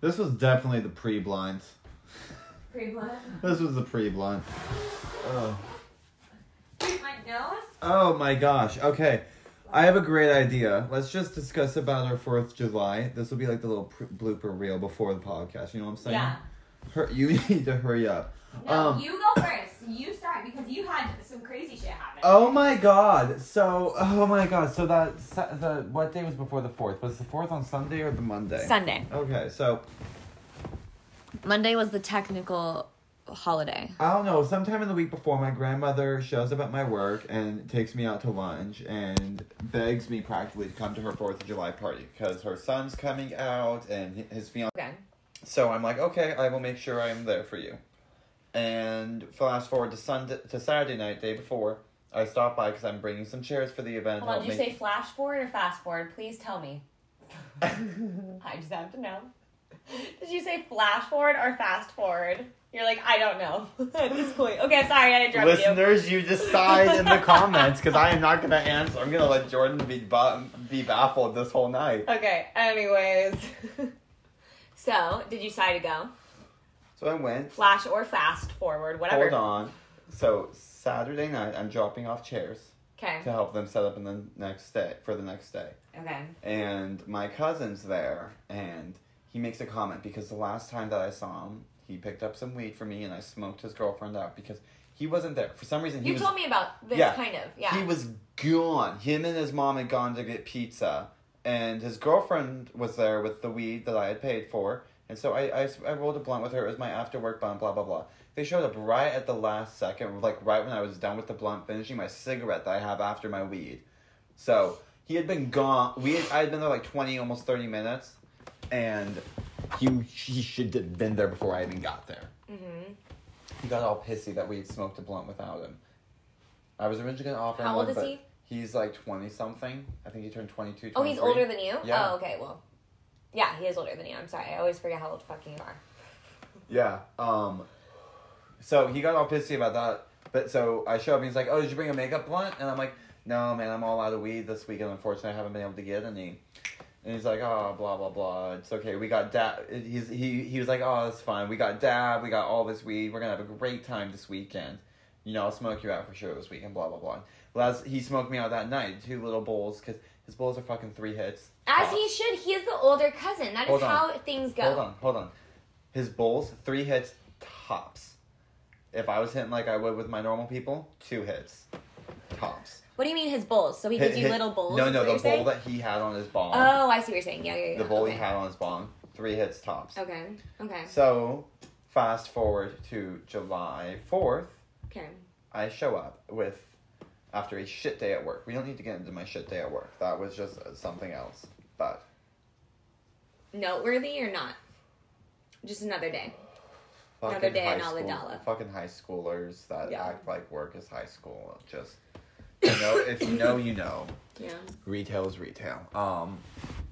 This was definitely the pre-blunt. Pretty blunt. This was the pre-blunt. Oh. My nose? oh my gosh. Okay. I have a great idea. Let's just discuss about our 4th of July. This will be like the little pr- blooper reel before the podcast. You know what I'm saying? Yeah. Hur- you need to hurry up. No, Um, you go first. You start because you had some crazy shit happen. Oh my god. So, oh my god. So that, the, what day was before the 4th? Was the 4th on Sunday or the Monday? Sunday. Okay, so Monday was the technical holiday. I don't know. Sometime in the week before, my grandmother shows up at my work and takes me out to lunch and begs me practically to come to her Fourth of July party because her son's coming out and his fiance. Okay. So I'm like, okay, I will make sure I am there for you. And fast forward to Sunday to Saturday night, day before, I stop by because I'm bringing some chairs for the event. Hold on, did you make- say flash forward or fast forward? Please tell me. I just have to know. Did you say flash forward or fast forward? You're like, I don't know at this point. Okay, I'm sorry, I interrupted you. Listeners, you decide in the comments because I am not going to answer. I'm going to let Jordan be ba- be baffled this whole night. Okay, anyways. so, did you decide to go? So I went. Flash or fast forward, whatever. Hold on. So Saturday night, I'm dropping off chairs Okay. to help them set up in the next day for the next day. Okay. And my cousin's there, and he makes a comment because the last time that I saw him, he picked up some weed for me, and I smoked his girlfriend out because he wasn't there for some reason. He You was told me about this Yeah. kind of. Yeah. he was gone. Him and his mom had gone to get pizza, and his girlfriend was there with the weed that I had paid for. And so I, I, I rolled a blunt with her. It was my after work blunt, blah, blah, blah. They showed up right at the last second, like right when I was done with the blunt, finishing my cigarette that I have after my weed. So he had been gone. We had, I had been there like 20, almost 30 minutes. And he, he should have been there before I even got there. mm-hmm. He got all pissy that we had smoked a blunt without him. I was originally going to offer him How old one, is but he? He's like 20 something. I think he turned 22. Oh, he's older than you? Yeah. Oh, okay, well. Yeah, he is older than you. I'm sorry. I always forget how old fucking you are. Yeah. Um. So he got all pissy about that. But so I show up and he's like, "Oh, did you bring a makeup blunt?" And I'm like, "No, man, I'm all out of weed this weekend. Unfortunately, I haven't been able to get any." And he's like, "Oh, blah blah blah. It's okay. We got dab." He's he he was like, "Oh, it's fine. We got dab. We got all this weed. We're gonna have a great time this weekend. You know, I'll smoke you out for sure this weekend. Blah blah blah." Last he smoked me out that night, two little bowls, because his bowls are fucking three hits. As he should. He is the older cousin. That is Hold on. how things go. Hold on, hold on. His bowls, three hits tops. If I was hitting like I would with my normal people, two hits tops. What do you mean his bowls? So he Hit- gives you hit- little bowls? No, no, the bowl saying? that he had on his bong. Oh, I see what you're saying. Yeah, yeah, yeah. the bowl okay. he had on his bong, three hits tops. Okay. Okay. So, fast forward to July fourth, Okay. I show up with after a shit day at work. We don't need to get into my shit day at work. That was just uh, something else. But Noteworthy or not? Just another day. Another fucking day high school, Aladala. fucking high schoolers that Yeah. act like work is high school. Just you know, if you know, you know. Yeah. Retail is retail. Um,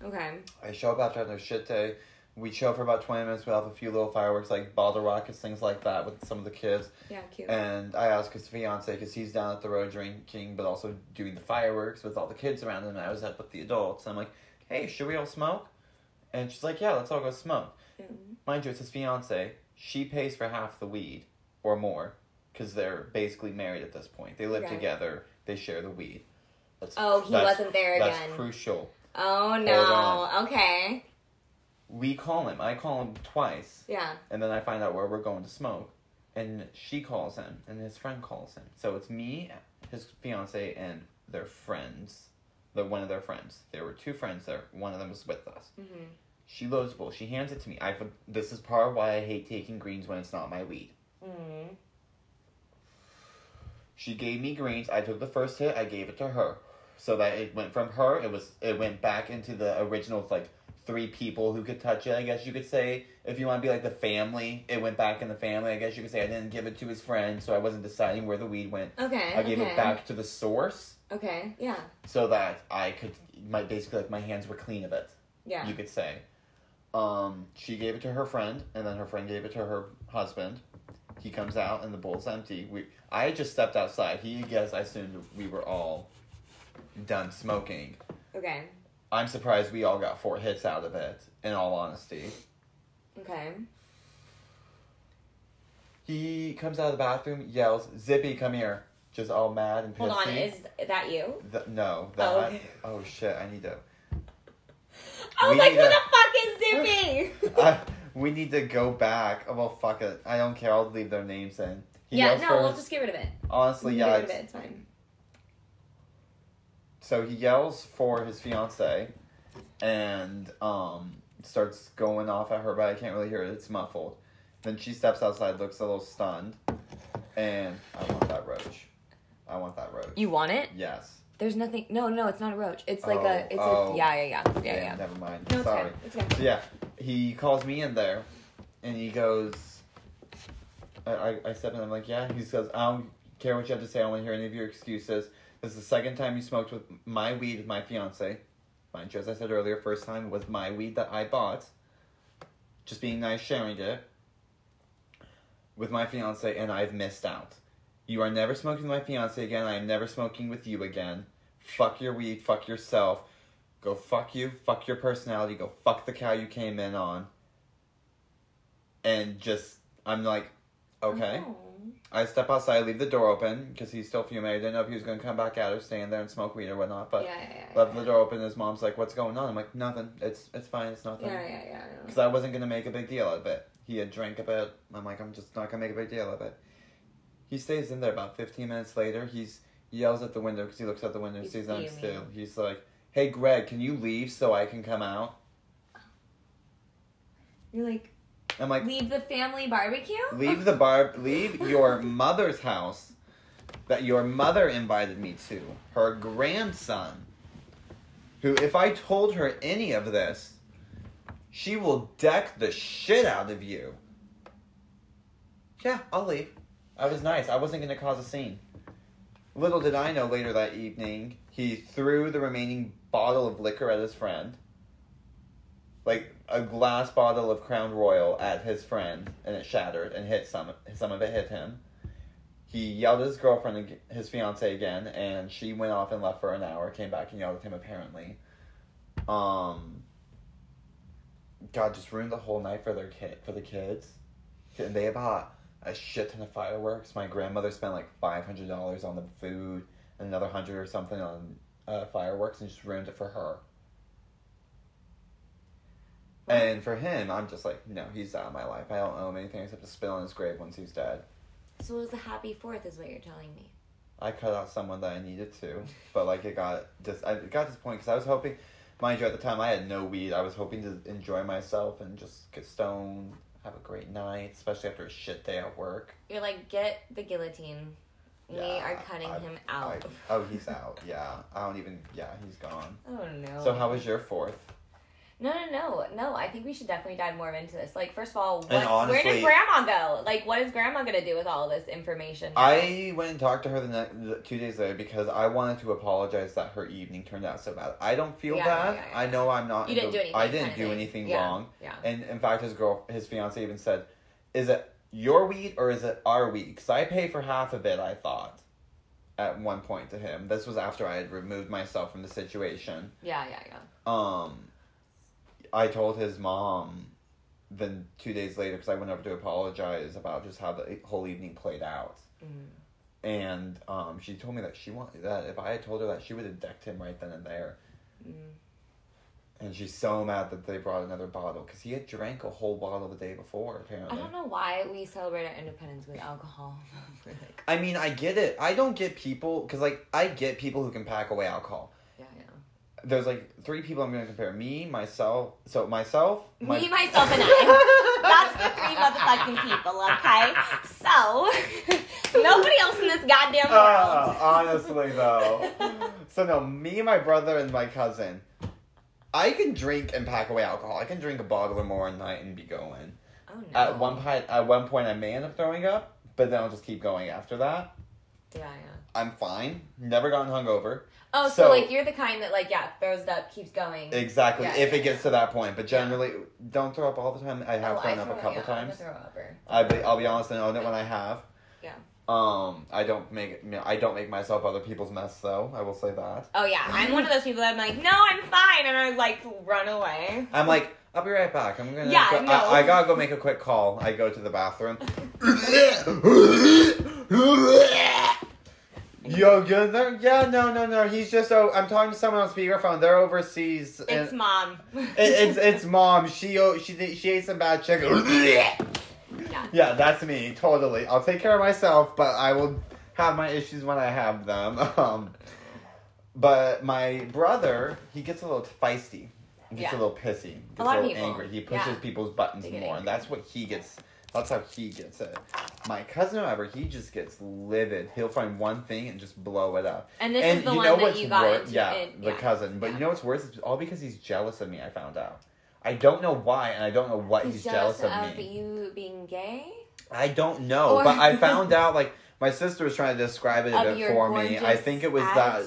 Okay. I show up after another shit day. We chill for about twenty minutes. We have a few little fireworks, like bottle rockets, things like that, with some of the kids. Yeah, cute. And I asked his fiance because he's down at the road drinking, but also doing the fireworks with all the kids around him. And I was up with the adults. I'm like, "Hey, should we all smoke?" And she's like, "Yeah, let's all go smoke." Mind you, it's his fiance. She pays for half the weed or more because they're basically married at this point. They live Okay. together. They share the weed. That's, Oh, he wasn't there again. That's crucial. Oh no. Okay. We call him. I call him twice, Yeah. and then I find out where we're going to smoke. And she calls him, and his friend calls him. So it's me, his fiance, and their friends. The one of their friends. There were two friends there. One of them was with us. hmm She loads the bowl. She hands it to me. I. This is part of why I hate taking greens when it's not my weed. Mm. She gave me greens. I took the first hit. I gave it to her, so that it went from her. It was. It went back into the original like three people who could touch it. I guess you could say if you want to be like the family. It went back in the family. I guess you could say I didn't give it to his friend, so I wasn't deciding where the weed went. Okay. I gave okay. it back to the source, Okay. Yeah. so that I could. My basically like my hands were clean of it. Yeah. you could say. Um, she gave it to her friend, and then her friend gave it to her husband. He comes out, and the bowl's empty. We, I had just stepped outside. He guessed I assumed we were all done smoking. Okay. I'm surprised we all got four hits out of it. In all honesty, Okay. He comes out of the bathroom, yells, "Zippy, come here!" Just all mad and pissy. Hold on, is that you? Th- no, that. Oh, Oh, shit! I need to. I was like, who the fuck is Zippy? I, we need to go back. Oh, well, fuck it. I don't care. I'll leave their names in. He yeah, no, we'll just get rid of it. honestly, Get yeah. rid of it. it's- It's fine. So he yells for his fiance, and um starts going off at her, but I can't really hear it. It's muffled. Then she steps outside, looks a little stunned, and I want that roach. I want that roach. You want it? Yes. There's nothing. No, no, it's not a roach. It's like Oh, a. It's oh. oh. a. Yeah, yeah, yeah, yeah, yeah. Never mind. No, it's Sorry. good. It's good. So yeah, he calls me in there, and he goes. I, I, I step in. I'm like, yeah. He says, I don't care what you have to say. I don't want to hear any of your excuses. This is the second time you smoked with my weed with my fiance. Mind you, as I said earlier, first time was my weed that I bought. Just being nice, sharing it with my fiance, and I've missed out. You are never smoking with my fiance again. I am never smoking with you again. Fuck your weed. Fuck yourself. Go fuck you. Fuck your personality. Go fuck the cow you came in on. And just, I'm like, okay. Oh. I step outside, leave the door open because he's still fuming. I didn't know if he was going to come back out or stay in there and smoke weed or whatnot. But yeah, yeah, yeah. left the door open. His mom's like, "What's going on?" I'm like, "Nothing. It's it's fine. It's nothing." Yeah, yeah, yeah. Because I wasn't gonna make a big deal of it. He had drank a bit. I'm like, I'm just not gonna make a big deal of it. He stays in there. About 15 minutes later, he's yells at the window because he looks out the window and He's sees fuming. still. He's like, "Hey, Greg, can you leave so I can come out?" You're like, I'm like, leave the family barbecue. leave the bar, leave your mother's house that your mother invited me to. Her grandson, who, if I told her any of this, she will deck the shit out of you. Yeah, I'll leave. I was nice. I wasn't going to cause a scene. Little did I know later that evening, he threw the remaining bottle of liquor at his friend. Like a glass bottle of Crown Royal at his friend, and it shattered and hit some. Some of it hit him. He yelled at his girlfriend, his fiance again, and she went off and left for an hour. Came back and yelled at him. Apparently, um, God just ruined the whole night for their kid for the kids. And they bought a shit ton of fireworks. My grandmother spent like five hundred dollars on the food and another hundred or something on uh, fireworks, and just ruined it for her. And for him, I'm just like, no, he's out of my life. I don't owe him anything except to spill in his grave once he's dead. So it was a happy fourth, is what you're telling me. I cut out someone that I needed to, but like it got just I it got to this point because I was hoping, mind you, at the time I had no weed. I was hoping to enjoy myself and just get stoned, have a great night, especially after a shit day at work. You're like, get the guillotine. we Yeah, are cutting I- him out. I- oh, he's out. Yeah, I don't even. Yeah, he's gone. oh no. So how was your fourth? No, no, no, no. I think we should definitely dive more into this. Like, first of all, what, And where did Grandma go? Like, what is Grandma gonna do with all this information? now? I went and talked to her the, ne- the two days later because I wanted to apologize that her evening turned out so bad. I don't feel Yeah, bad. yeah, yeah, I know I'm not. You didn't the- do anything, I didn't do thing. anything wrong. Yeah. And in fact, his girl, his fiance, even said, "Is it your weed or is it our weed?" Because I pay for half of it. I thought, at one point to him. This was after I had removed myself from the situation. Yeah, yeah, yeah. Um, I told his mom. Then two days later, because I went over to apologize about just how the whole evening played out. Mm. And um, she told me that she wanted that if I had told her that she would have decked him right then and there. Mm. And she's so mad that they brought another bottle because he had drank a whole bottle the day before. Apparently, I don't know why we celebrate our independence with alcohol. Like, I mean, I get it. I don't get people because like I get people who can pack away alcohol. There's like three people I'm gonna compare: me, myself. So myself, my- Me, myself, and I. That's the three motherfucking people, okay? So, nobody else in this goddamn Ah, world. honestly though. so no, me, my brother, and my cousin. I can drink and pack away alcohol. I can drink a bottle or more a night and be going. Oh no. At one point, at one point, I may end up throwing up, but then I'll just keep going after that. Yeah, yeah. I'm fine. Never gotten hungover. Oh, so, So- like you're the kind that like yeah throws it up, keeps going. Exactly. Yeah, if yeah, it gets to that point, but generally, don't throw up all the time. I have oh, thrown I up throw, a couple yeah, times. I'm a throw upper. I be, I'll be honest and own it when I have. Yeah. Um, I don't make I don't make myself other people's mess though. I will say that. Oh yeah, I'm one of those people that I'm like, no, I'm fine, and I like run away. I'm like, I'll be right back. I'm gonna. Yeah, go- no. I, I gotta go make a quick call. I go to the bathroom. Yo, yo, no, yeah, no, no, no. He's just. Oh, I'm talking to someone on speakerphone. They're overseas. and- It's mom. It, it's it's mom. She oh, she did- she ate some bad chicken. yeah. yeah, that's me. Totally. I'll take care of myself, but I will have my issues when I have them. Um, but my brother, he gets a little feisty. He gets Yeah. a little pissy. Gets A lot of little people. angry. He pushes Yeah. people's buttons They get more, and angry. that's what he gets. That's how he gets it. My cousin, however, he just gets livid. He'll find one thing and just blow it up. And this and is the you one know that what's you got worse? into. Yeah, in- the cousin. But Yeah. you know what's worse? It's all because he's jealous of me. I found out. I don't know why, and I don't know what he's, He's jealous, jealous of of me. you being gay. I don't know, Or- but I found out like my sister was trying to describe it a bit for me. I think it was that.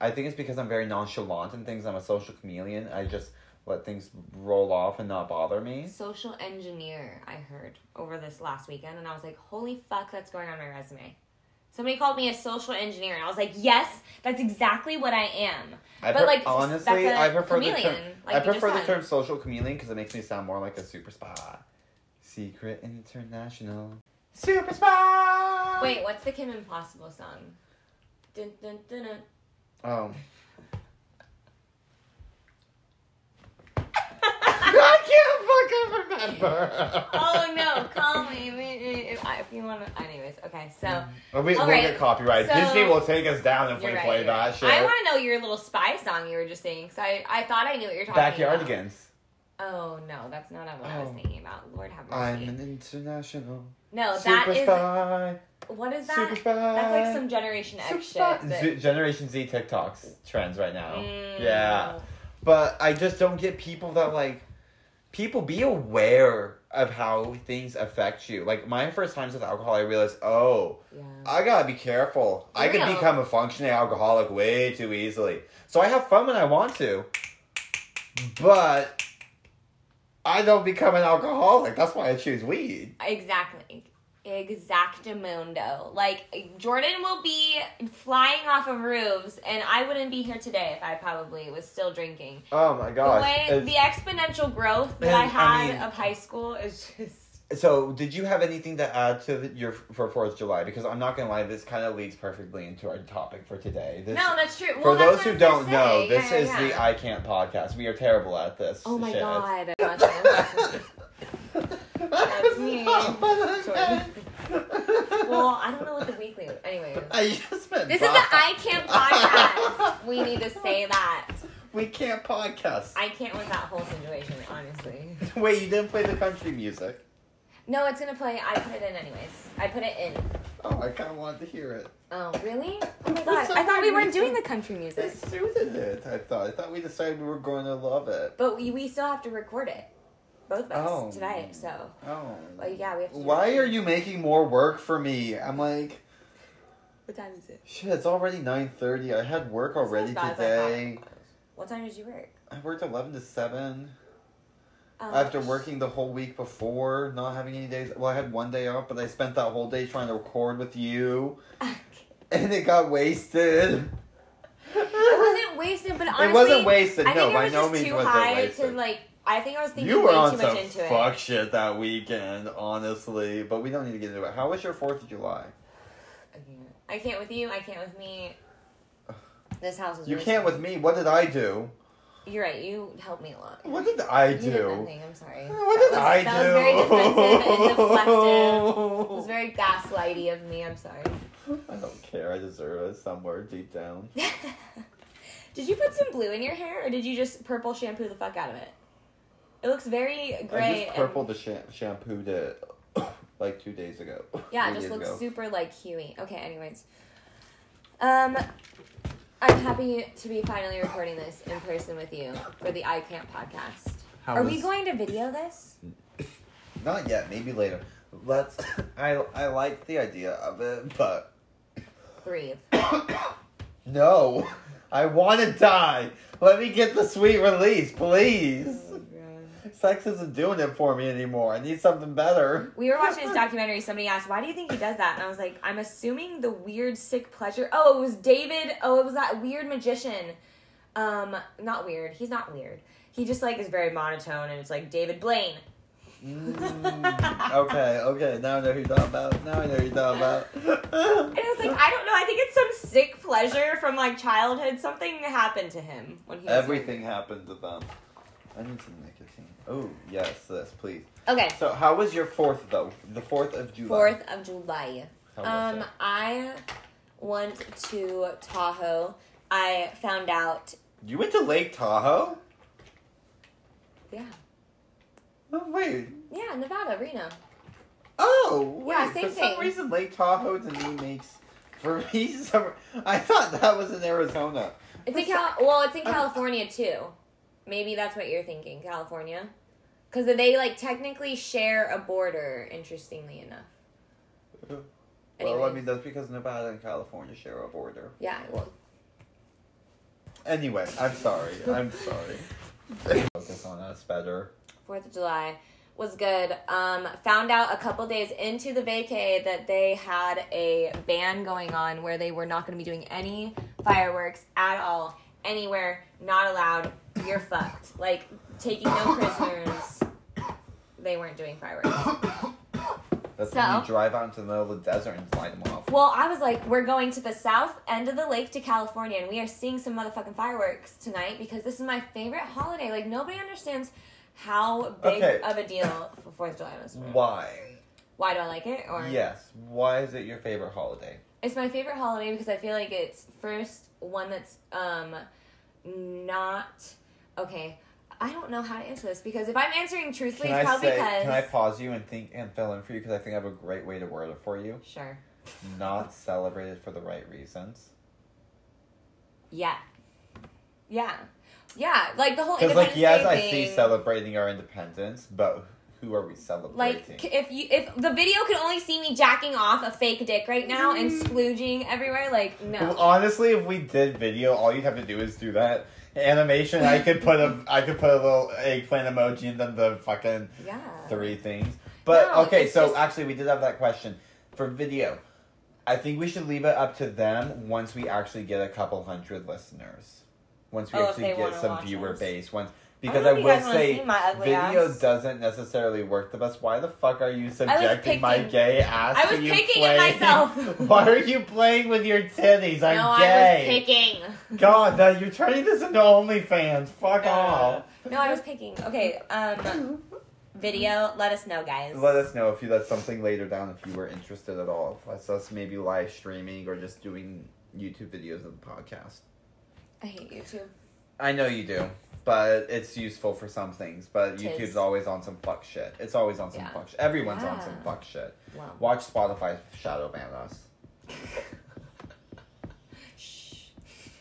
I think it's because I'm very nonchalant and things. I'm a social chameleon. I just let things roll off and not bother me. Social engineer, I heard over this last weekend, and I was like, holy fuck, that's going on my resume. Somebody called me a social engineer, and I was like, yes, that's exactly what I am. I But, like, honestly, I prefer the term. like I prefer the term social chameleon because it makes me sound more like a super spy. Secret international super spy. Wait, what's the Kim Impossible song? Dun, dun, dun, dun. Oh. I can't fucking remember. oh no, call me if, if you want to. Anyways, okay, so Well, we, All we'll right, get copyright. so- Disney will take us down if we right. play that right. shit. I want to know your little spy song you were just saying, because I, I thought I knew what you're talking about. Backyardigans. Oh no, that's not what I was Oh. thinking about. Lord have mercy. I'm an international no, that super is spy. what is Super that? spy. That's like some Generation X spy. shit. that- Z- Generation Z TikToks trends right now. Mm. Yeah. But I just don't get people that like people be aware of how things affect you. Like my first times with alcohol I realized, oh, Yeah. I gotta be careful. I could become a functioning alcoholic way too easily. So I have fun when I want to. But I don't become an alcoholic. That's why I choose weed. Exactly. Exactamundo. Like Jordan will be flying off of roofs, and I wouldn't be here today if I probably was still drinking. Oh my The way the exponential growth that I I had mean- of high school is just. So, did you have anything to add to the, your for Fourth of July? Because I'm not gonna lie, this kind of leads perfectly into our topic for today. This, no, that's true. for that's those who I don't know, this Yeah, is yeah, the. I Can't podcast. We are terrible at this. Oh my shit. god. That's me. Oh, well, I don't know what the weekly. Anyway, I just meant this is the I Can't podcast. We need to say that. We can't podcast. I can't with that whole situation, honestly. Wait, you didn't play the country music. No, it's gonna play. I put it in anyways. I put it in. Oh, I kind of wanted to hear it. Oh, really? Oh my god! I thought we weren't doing the country music, suited it. I thought. I thought we decided we were going to love it. but we, we still have to record it, both of us Oh. tonight. So, Oh. well, yeah, we have to. Why are you making more work for me? I'm like, What time is it? shit. It's already nine thirty. I had work already as bad as I thought today. What time did you work? I worked eleven to seven. Um, After working the whole week before, not having any days. Well, I had one day off, but I spent that whole day trying to record with you, and it got wasted. it wasn't wasted, but honestly, it wasn't wasted. I no, think by it was no just means too was high it wasted. to like. I think I was thinking you were way on too some much into fuck it. shit that weekend, honestly. But we don't need to get into it. How was your Fourth of July? I can't. I can't with you. I can't with me. This house is. You really can't with me. What did I do? You're right. You helped me a lot. What did I You did do? nothing. I'm sorry. What did that was, I that do? was very defensive and deflective. It was very gaslighty of me. I'm sorry. I don't care. I deserve it somewhere deep down. did you put some blue in your hair, or did you just purple shampoo the fuck out of it? It looks very gray. I gray. just and- purpled the sham- shampooed it like two days ago. Yeah, it just looks ago. super like Huey. Okay, anyways. Um I'm happy to be finally recording this in person with you for the I Can't podcast. How Are was- we going to video this? Not yet. Maybe later. Let's. I I like the idea of it, but Breathe. no. I want to die. Let me get the sweet release, please. Sex isn't doing it for me anymore. I need something better. We were watching this documentary. Somebody asked, "Why do you think he does that?" And I was like, "I'm assuming the weird, sick pleasure." Oh, it was David. Oh, it was that weird magician. Um, not weird. He's not weird. he just like is very monotone, and it's like David Blaine. Mm, okay, okay. Now I know who you're talking about. Now I know who you're talking about. And I was like, I don't know. I think it's some sick pleasure from like childhood. Something happened to him when he was Everything happened to them. I need some. Oh, yes, this, please. Okay, So, how was your fourth, though? The 4th of July. Fourth of July. How was Um? I went to Tahoe. I found out. You went to Lake Tahoe? Yeah, Oh, wait. yeah, Nevada, Reno. Oh, wait. Yeah, same For some reason, Lake Tahoe to me makes. For me, some, I thought that was in Arizona. It's in Cal. Well, it's in California too. Maybe that's what you're thinking, California, because they like technically share a border. Interestingly enough. Well, I mean, that's because Nevada and California share a border. Yeah. Well, Anyway, I'm sorry. I'm sorry. Focus on us better. Fourth of July was good. Um, found out a couple days into the vacay that they had a ban going on where they were not going to be doing any fireworks at all anywhere. Not allowed. You're fucked. Like taking no prisoners. They weren't doing fireworks. That's when So? you drive out into the middle of the desert and light them off. Well, I was like, we're going to the south end of the lake to California, and we are seeing some motherfucking fireworks tonight because this is my favorite holiday. Like nobody understands how big Okay. of a deal for Fourth of July is. Why? Why do I like it? Or Yes. Why is it your favorite holiday? it's my favorite holiday because I feel like it's first one that's um not okay. I don't know how to answer this because if I'm answering truthfully, Can it's I probably say? because Can I pause you and think and fill in for you because I think I have a great way to word it for you. sure. Not celebrated for the right reasons. Yeah. Yeah. Yeah. Like the whole Because like yes, I see celebrating our independence, but who are we celebrating? Like if you if the video could only see me jacking off a fake dick right now and mm. splooging everywhere, like Well, no. honestly, if we did video, all you'd have to do is do that animation. I could put a I could put a little eggplant emoji and then the fucking Yeah. three things. But No, okay, so just- actually, we did have that question for video. I think we should leave it up to them once we actually get a couple hundred listeners. Once we Oh, actually get some viewer us. base. Once I because I, if will say video ass. doesn't necessarily work the best. Why the fuck are you subjecting my gay ass I to was you picking playing? myself. Why are you playing with your titties? I'm no, I was gay. picking. God, that you're turning this into OnlyFans. Fuck off. No, I was picking. Okay, um, video. Let us know, guys. Let us know if you that's something later down if you were interested at all. That's us maybe live streaming or just doing YouTube videos of the podcast. I hate YouTube. I know you do, but it's useful for some things. But Tis. YouTube's always on some fuck shit. It's always on some Yeah. fuck shit. Everyone's on some fuck shit. Wow. Watch Spotify shadow ban us. Shh.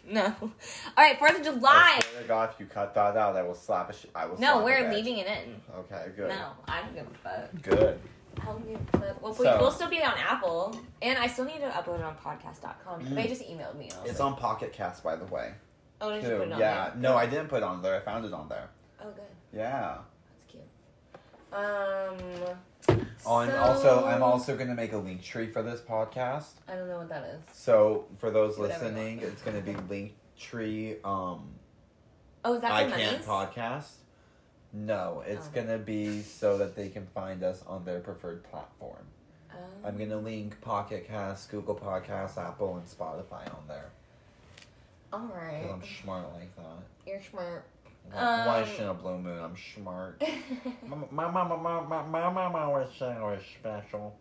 No. All right, Fourth of I July. swear to God, if you cut that out, I will slap a sh- I will. No, we're leaving it in. Okay, good. No, I don't give a fuck. Good. I don't give a fuck. Well, we, So- we'll still be on Apple, and I still need to upload it on podcast.com. Mm. They just emailed me. I was It's on Pocket Cast, by the way. Oh, did you put it on yeah. there? No, I didn't put it on there. I found it on there. Oh, good. Yeah. That's cute. Um. On so- also, I'm also gonna make a Linktree for this podcast. I don't know what that is. So for those Whatever listening, it's gonna be link tree. Um, Oh, is that I can't podcast. No, it's Oh. gonna be so that they can find us on their preferred platform. Oh. I'm gonna link Pocket Cast, Google Podcasts, Apple, and Spotify on there. All right. I'm smart like that. You're smart. Why why Um, shouldn't a blue moon? I'm smart. My my my my my my my mama was saying I was special.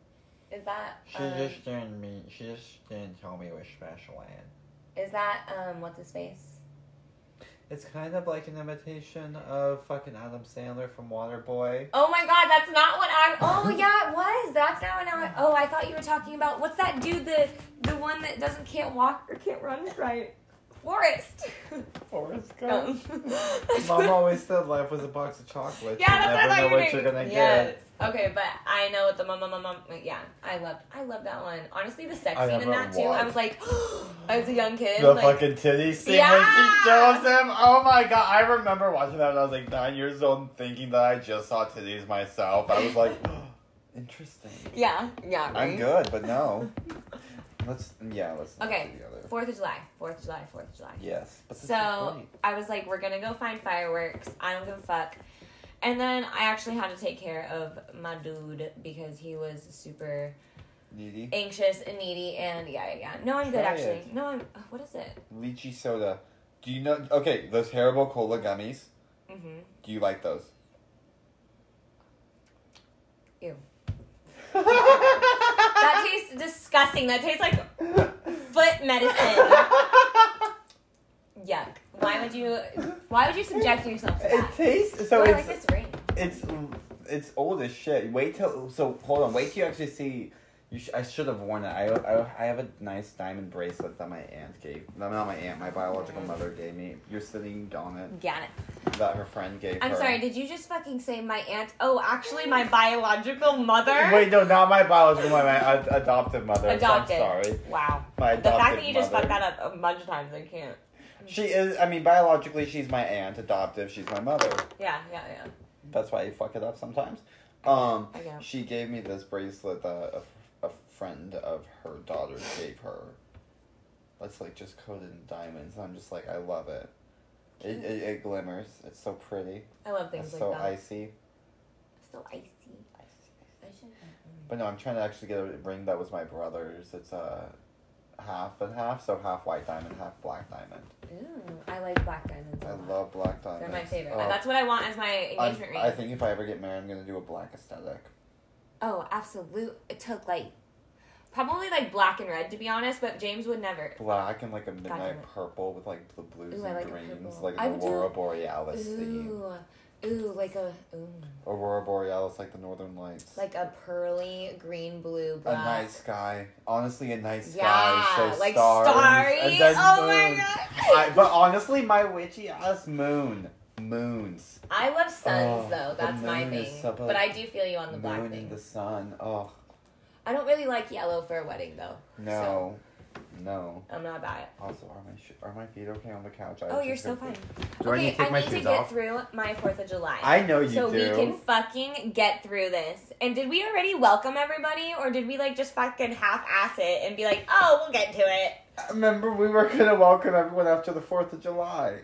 is that She um, just didn't mean. She just didn't tell me it was special, and is that um what's his face? it's kind of like an imitation of fucking Adam Sandler from Waterboy. Oh my god, that's not what I'm. Oh yeah, it was. That's now. Now. Oh, I thought you were talking about what's that dude? The the one that doesn't can't walk or can't run right. Forrest. Forrest Um, Mom always said life was a box of chocolates. Yeah, you that's what I never thought know you were what you're gonna yes. get. Okay, but I know what the mom, mom, mom. mum. Yeah, I loved, I loved that one. Honestly, the sex I scene in never that too. I was like, I was a young kid, The like, fucking titty scene when she shows him. Oh my god! I remember watching that when I was like nine years old, and thinking that I just saw titties myself. I was like, interesting. yeah, yeah. I'm good, but no. Let's yeah, let's not Okay. Fourth of July. Fourth of July. Fourth of July. Yes. But this is So. I was like, we're gonna go find fireworks. I don't give a fuck. And then I actually had to take care of my dude because he was super needy anxious and needy. And yeah, yeah, yeah. No, I'm good actually. it. No, I'm. What is it? lychee soda. Do you know? Okay, those terrible cola gummies. Mm-hmm. Do you like those? Ew. That tastes disgusting. That tastes like foot medicine. Yuck. Why would you? Why would you subject yourself to it that? tastes so. oh, I it's like this ring. it's it's old as shit. Wait till so. Hold on. Wait till you actually see. You sh- I should have worn it. I, I I have a nice diamond bracelet that my aunt gave. No, not my aunt. My biological mother gave me. You're sitting on it. Got it. That her friend gave I'm her. sorry. Did you just fucking say my aunt? Oh, actually, my biological mother. Wait, no, not my biological mother. My ad- adoptive mother. Adopted. I'm sorry. Wow. My The fact that you just mother. fucked that up a bunch of times, I can't. She is. I mean, biologically, she's my aunt. Adoptive, she's my mother. Yeah, yeah, yeah. That's why you fuck it up sometimes. Um, she gave me this bracelet that a friend of her daughter gave her. That's like just coated in diamonds. I'm just like, I love it. It, it, it glimmers. It's so pretty. I love things It's like so that. icy. So icy. I should- But no, I'm trying to actually get a ring that was my brother's. It's uh, half and half, so half white diamond, half black diamond. Ooh, I like black diamonds. a I lot. love black diamonds. They're my favorite. Oh, That's what I want as my I'm- engagement ring. I think if I ever get married, I'm gonna do a black aesthetic. Oh, absolute. It took like probably like black and red to be honest, but James would never. Black and like a midnight purple with like the blues Ooh, and like greens, like an would do- aurora borealis theme. Ooh, ooh, like a ooh, Aurora borealis, like the northern lights. like a pearly green blue a black. night sky. Honestly, a night sky. Yeah, so like stars, starry. Oh my god. I, but honestly, my witchy ass moon. Moons. I love suns Oh, though. That's my thing. so- but I do feel you on the black moon thing. and the sun. Oh I don't really like yellow for a wedding though. no, no. I'm not about it. Also, are my sh- are my feet okay on the couch? I Oh, you're so fine. Do I need to take my need to get off? through my Fourth of July. I know you do. so do. we can fucking get through this. And did we already welcome everybody, or did we like just fucking half-ass it and be like, "Oh, we'll get to it"? Remember, we were gonna welcome everyone after the Fourth of July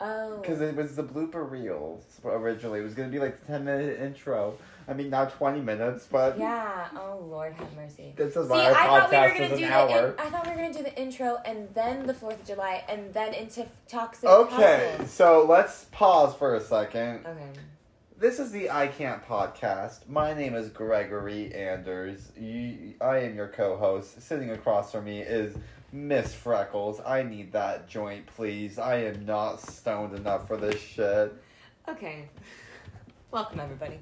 Oh, because it was the blooper reels originally. It was gonna be like the ten minute intro. I mean, now twenty minutes, but yeah. Oh Lord, have mercy. this is See, why I our thought we were podcast gonna is do an the hour. in- I thought we were gonna do the intro and then the Fourth of July and then into toxic. Okay, so let's pause for a second. Okay. This is the I Can't podcast. My name is Gregory Anders. You, I am your co-host. Sitting across from me is Miss Freckles. I need that joint, please. I am not stoned enough for this shit. Okay. Welcome everybody.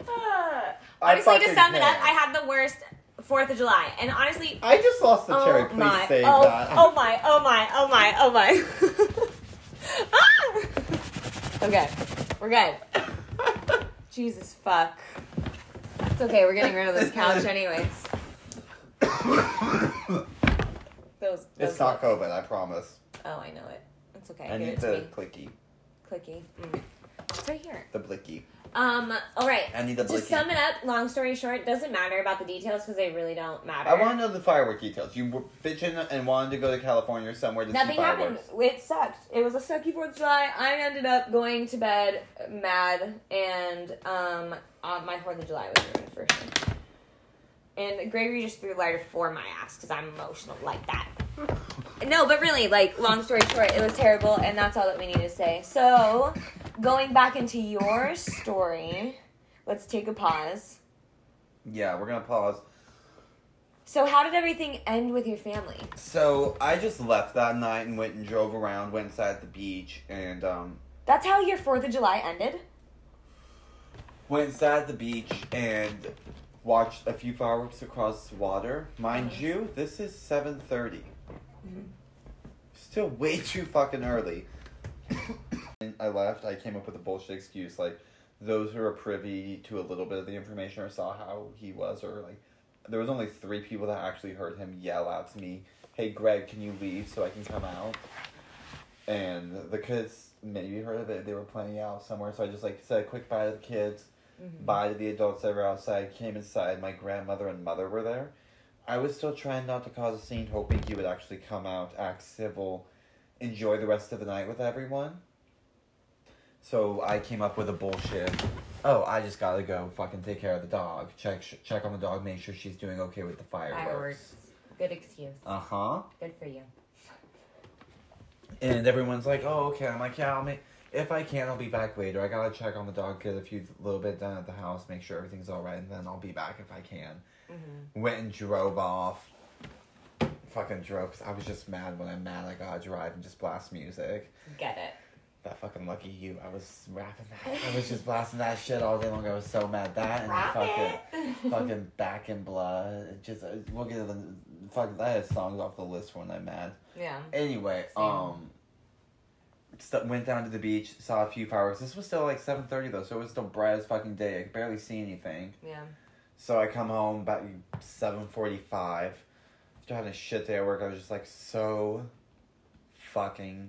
I honestly, to sum it up. I had the worst Fourth of July, and honestly, I just lost the cherry. oh Please my, save oh, that. oh my, oh my, oh my, oh my. Ah! okay, we're good. Jesus fuck. It's okay. We're getting rid of this couch, anyways. Those. it's not. COVID. I promise. Oh, I know it. It's okay. I Give need it to the me. clicky, Clicky. Mm. It's right here. the blicky. Um. All right. I need the To sum it up, long story short, doesn't matter about the details because they really don't matter. I want to know the firework details. You were bitching and wanted to go to California or somewhere to Nothing see happened. fireworks. It sucked. It was a sucky Fourth of July. I ended up going to bed mad, and um, on my Fourth of July was ruined for sure. And Gregory just threw lighter for my ass because I'm emotional like that. No, but really, like, long story short, it was terrible, and that's all that we need to say. So, going back into your story, let's take a pause. Yeah, we're gonna pause. So, how did everything end with your family? So I just left that night and went and drove around, went inside the beach, and um, That's how your Fourth of July ended? went inside the beach and watched a few fireworks across the water. Mind Mhm. you, this is seven. Mhm. Still way too fucking early. I left. I came up with a bullshit excuse like those who are privy to a little bit of the information or saw how he was or like there was only three people that actually heard him yell out to me, "Hey Greg, can you leave so I can come out?" And the kids maybe heard of it. They were playing out somewhere, so I just like said a quick bye to the kids, Mhm. bye to the adults that were outside. Came inside. My grandmother and mother were there. I was still trying not to cause a scene, hoping he would actually come out, act civil, enjoy the rest of the night with everyone. So I came up with a bullshit. Oh, I just gotta go fucking take care of the dog. Check check on the dog, make sure she's doing okay with the fireworks. Fireworks. Good excuse. Uh huh. Good for you. And everyone's like, "Oh, okay." I'm like, "Yeah, I'll make if I can, I'll be back later. I gotta check on the dog, get a few little bit done at the house, make sure everything's all right, and then I'll be back if I can." Mm-hmm. Went and drove off. Fucking drove because I was just mad when I'm mad. I gotta drive and just blast music. Get it. That fucking lucky you. I was rapping that. I was just blasting that shit all day long. I was so mad. That and Rap fucking it. fucking back in blood. It Just uh, we'll get to the fuck. I had songs off the list for when I'm mad. yeah. Anyway, Same. um, st- went down to the beach, saw a few fireworks. This was still like seven thirty though, so it was still bright as fucking day. I could barely see anything. Yeah. So I come home about seven forty five. After having a shit day at work, I was just like so fucking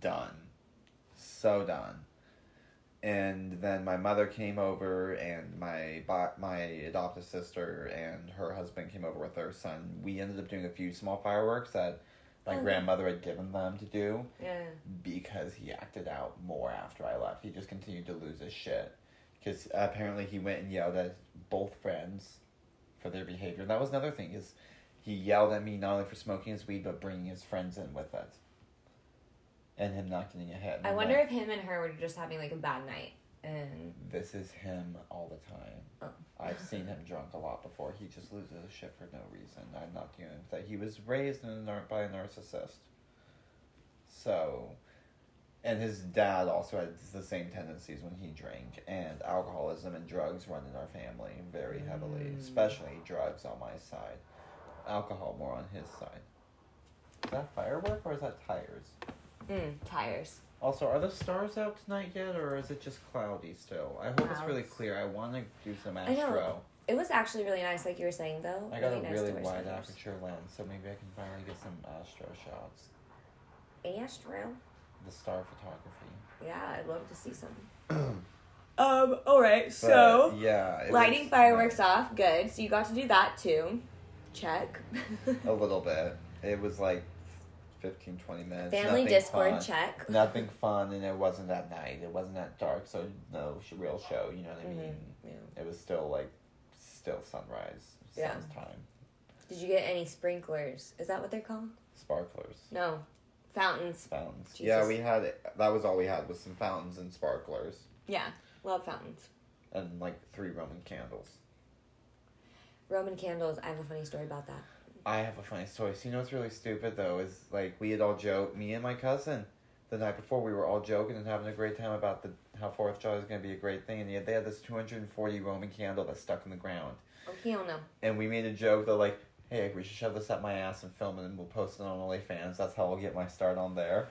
done. So done. And then my mother came over, and my my adopted sister and her husband came over with their son. We ended up doing a few small fireworks that my Oh. grandmother had given them to do Yeah. because he acted out more after I left. He just continued to lose his shit. Because apparently he went and yelled at both friends for their behavior. And that was another thing is he yelled at me not only for smoking his weed but bringing his friends in with it, and him not getting ahead. And I I'm wonder like, if him and her were just having like a bad night. And this is him all the time. Oh. I've seen him drunk a lot before. He just loses his shit for no reason. I'm not doing that. He was raised in a nar- by a narcissist. So, and his dad also had the same tendencies when he drank, and alcoholism and drugs run in our family very heavily, Mm. especially drugs on my side. Alcohol more on his side. Is that firework or is that tires? Mm, tires. Also, are the stars out tonight yet, or is it just cloudy still? I hope it's really clear. I want to do some I know. astro. It was actually really nice, like you were saying, though. I got really a nice really to wide sweaters. aperture lens, so maybe I can finally get some astro shots. Astro. The star photography. Yeah, I'd love to see some. um. All right. But, yeah, lighting fireworks nice. off. Good. So you got to do that too. Check. A little bit. It was like 15, 20 minutes. Family Nothing Discord. fun. Check. Nothing fun, and it wasn't at night. It wasn't that dark, so no real show. You know what I Mhm, mean? yeah. It was still like, still sunrise, Yeah. time, Did you get any sprinklers? Is that what they're called? sparklers. No, fountains. Fountains. Jesus. Yeah, we had that was all we had was some fountains and sparklers Yeah, love fountains. and like three Roman candles. Roman candles. I have a funny story about that. I have a funny story. So you know what's really stupid though is like we had all joked, me and my cousin, the night before we were all joking and having a great time about the how Fourth of July is going to be a great thing, and yet they had this two hundred and forty Roman candle that's stuck in the ground, Oh, hell no. and we made a joke that like, hey, we should shove this up my ass and film it, and we'll post it on OnlyFans. That's how we'll get my start on there.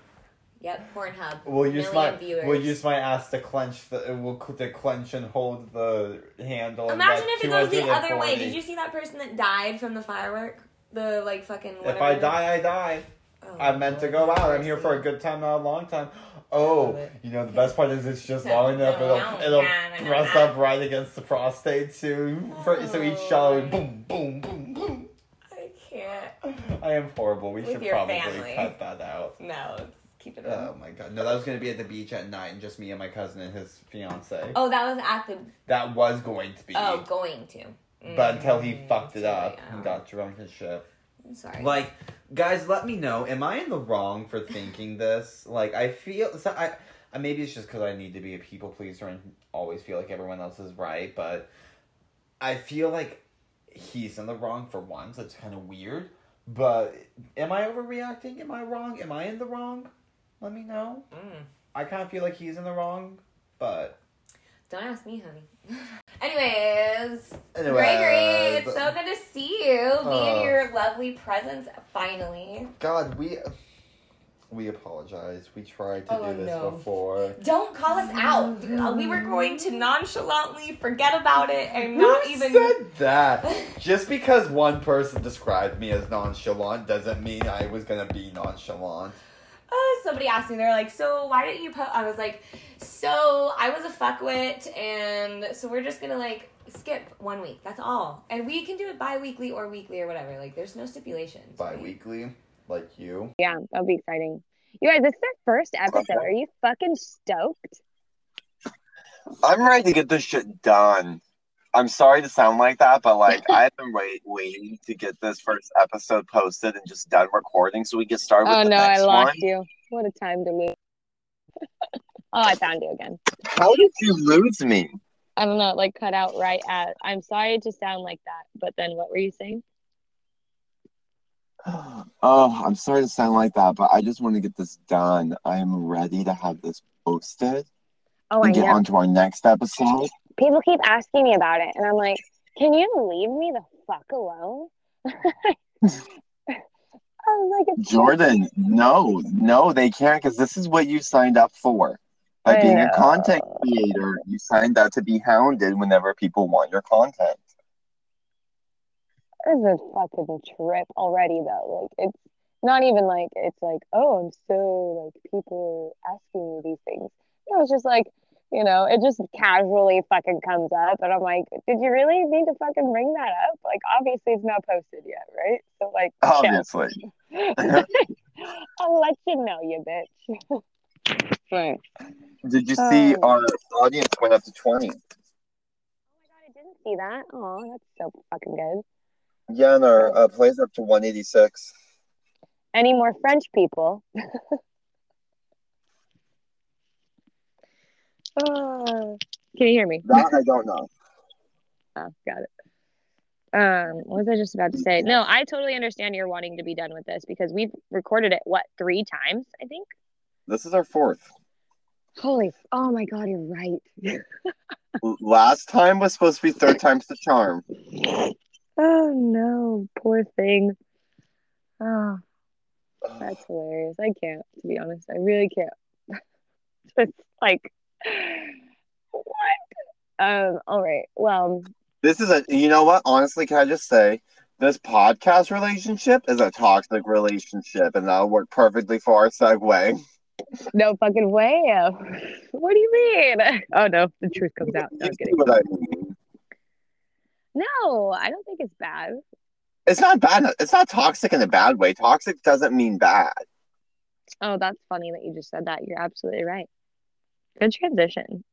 Yep, Pornhub. We'll use my viewers. we'll use my ass to clench the we'll to clench and hold the handle. Imagine if it goes the other way. Did you see that person that died from the firework? The like fucking. If I die, I die. Oh, I'm meant to go out. I'm here for a good time, not a long time. Oh, you know the best part is it's just long enough. It'll it'll press up right against the prostate too. For, so each oh. shot would boom, boom, boom, boom. I can't. I am horrible. We With should probably family. cut that out. No, let's keep it. in. Oh my god! No, that was gonna be at the beach at night, and just me and my cousin and his fiance. oh, that was at the. That was going to be, Oh, going to. But until he Mm, fucked it up and got drunk and shit. I'm sorry. Like, guys, let me know. Am I in the wrong for thinking this? Like, I feel so. I, I maybe it's just because I need to be a people pleaser and always feel like everyone else is right. But I feel like he's in the wrong for once. It's kind of weird. But am I overreacting? Am I wrong? Am I in the wrong? Let me know. Mm. I kind of feel like he's in the wrong, but Don't ask me, honey. Anyways, anyway. Gregory, it's so good to see you. Me Oh. and your lovely presence, finally. God, we we apologize. We tried to Oh, do this no. before. Don't call us out. Uh, We were going to nonchalantly forget about it and not even. said that? Just because one person described me as nonchalant doesn't mean I was gonna be nonchalant. Oh, somebody asked me, they're like, so why didn't you post? I was like, so I was a fuckwit, and so we're just gonna like skip one week. That's all, and we can do it bi-weekly or weekly or whatever. Like, there's no stipulations. right? Bi-weekly, like you. Yeah, that'll be exciting. You guys, this is our first episode. Are you fucking stoked? I'm ready to get this shit done. I'm sorry to sound like that, but like I've been wait, waiting to get this first episode posted and just done recording so we get started with Oh the no, I lost one. you. What a time to lose. oh, I found you again. How did you lose me? I don't know, it like cut out right at. I'm sorry to sound like that, but then what were you saying? Oh, I'm sorry to sound like that, but I just want to get this done. I am ready to have this posted Oh, I and get know. on to our next episode. People keep asking me about it, and I'm like, can you leave me the fuck alone? I was like, Jordan, no, no, they can't because this is what you signed up for. By I being a content creator, you signed up to be hounded whenever people want your content. This is a fucking trip already, though. Like, it's not even like it's like, oh, I'm so like people are asking me these things. No, it's just like, you know, it just casually fucking comes up, and I'm like, did you really need to fucking bring that up? Like, obviously, it's not posted yet, right? So, like. Obviously. I'll let you know, you bitch. right. Did you see Oh. our audience went up to 20? Oh my god, I didn't see that. Oh, that's so fucking good. Yeah, and our uh, plays up to 186. Any more French people? oh, can you hear me? That I don't know. Oh, got it. Um, what was I just about to say? No, I totally understand you're wanting to be done with this because we've recorded it what three times, I think. This is our fourth. Holy, oh my god, you're right. Last time was supposed to be third time's the charm. Oh no, poor thing. Oh, that's hilarious. I can't, to be honest. I really can't. it's like, what? Um. All right. Well, This is a, you know what? Honestly, can I just say, this podcast relationship is a toxic relationship, and that'll work perfectly for our segue. no fucking way. What do you mean? Oh no, the truth comes out. No, I'm kidding. what I mean? No, I don't think it's bad. It's not bad. It's not toxic in a bad way. Toxic doesn't mean bad. Oh, that's funny that you just said that. You're absolutely right. Good transition.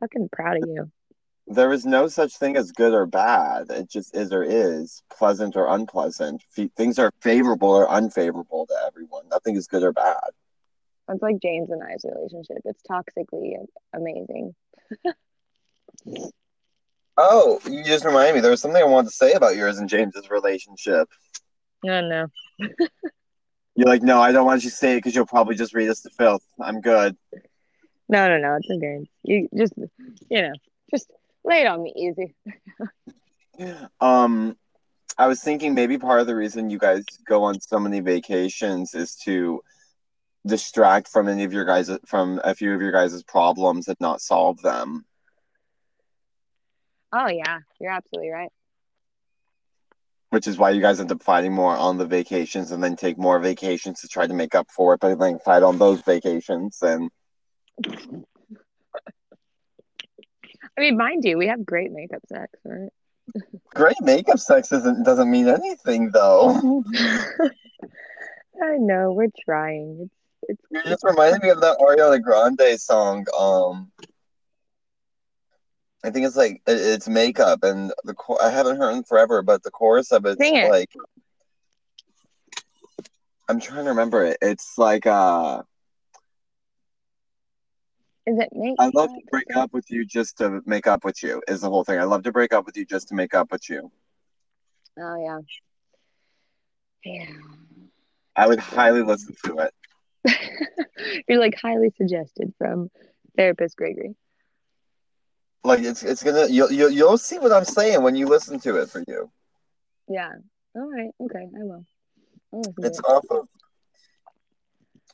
Fucking proud of you. There is no such thing as good or bad. It just is or is, pleasant or unpleasant. F- things are favorable or unfavorable to everyone. Nothing is good or bad. It's like James and I's relationship. It's toxically amazing. Oh, you just reminded me. There was something I wanted to say about yours and James's relationship. Oh no. You're like, no, I don't want you to say it because you'll probably just read us to filth. I'm good. No, no, no. It's okay. You just, you know, just lay it on me easy. Um, I was thinking maybe part of the reason you guys go on so many vacations is to distract from any of your guys from a few of your guys' problems and not solve them. Oh yeah, you're absolutely right. Which is why you guys end up fighting more on the vacations and then take more vacations to try to make up for it, but then fight on those vacations and I mean, mind you, we have great makeup sex, right? great makeup sex doesn't doesn't mean anything though. I know we're trying. It's it's just reminded me of that Ariana Grande song. Um, I think it's like it- it's makeup, and the I haven't heard it in forever, but the chorus of it's it. like I'm trying to remember it. It's like uh, is it makeup? I love oh, to break up with you just to make up with you. Is the whole thing. I love to break up with you just to make up with you. Oh yeah. Yeah. I would highly listen to it. You're like highly suggested from therapist Gregory. Like it's it's gonna you'll you'll, you'll see what I'm saying when you listen to it for you. Yeah. All right. Okay. I will. I'll listen to It's it. off of.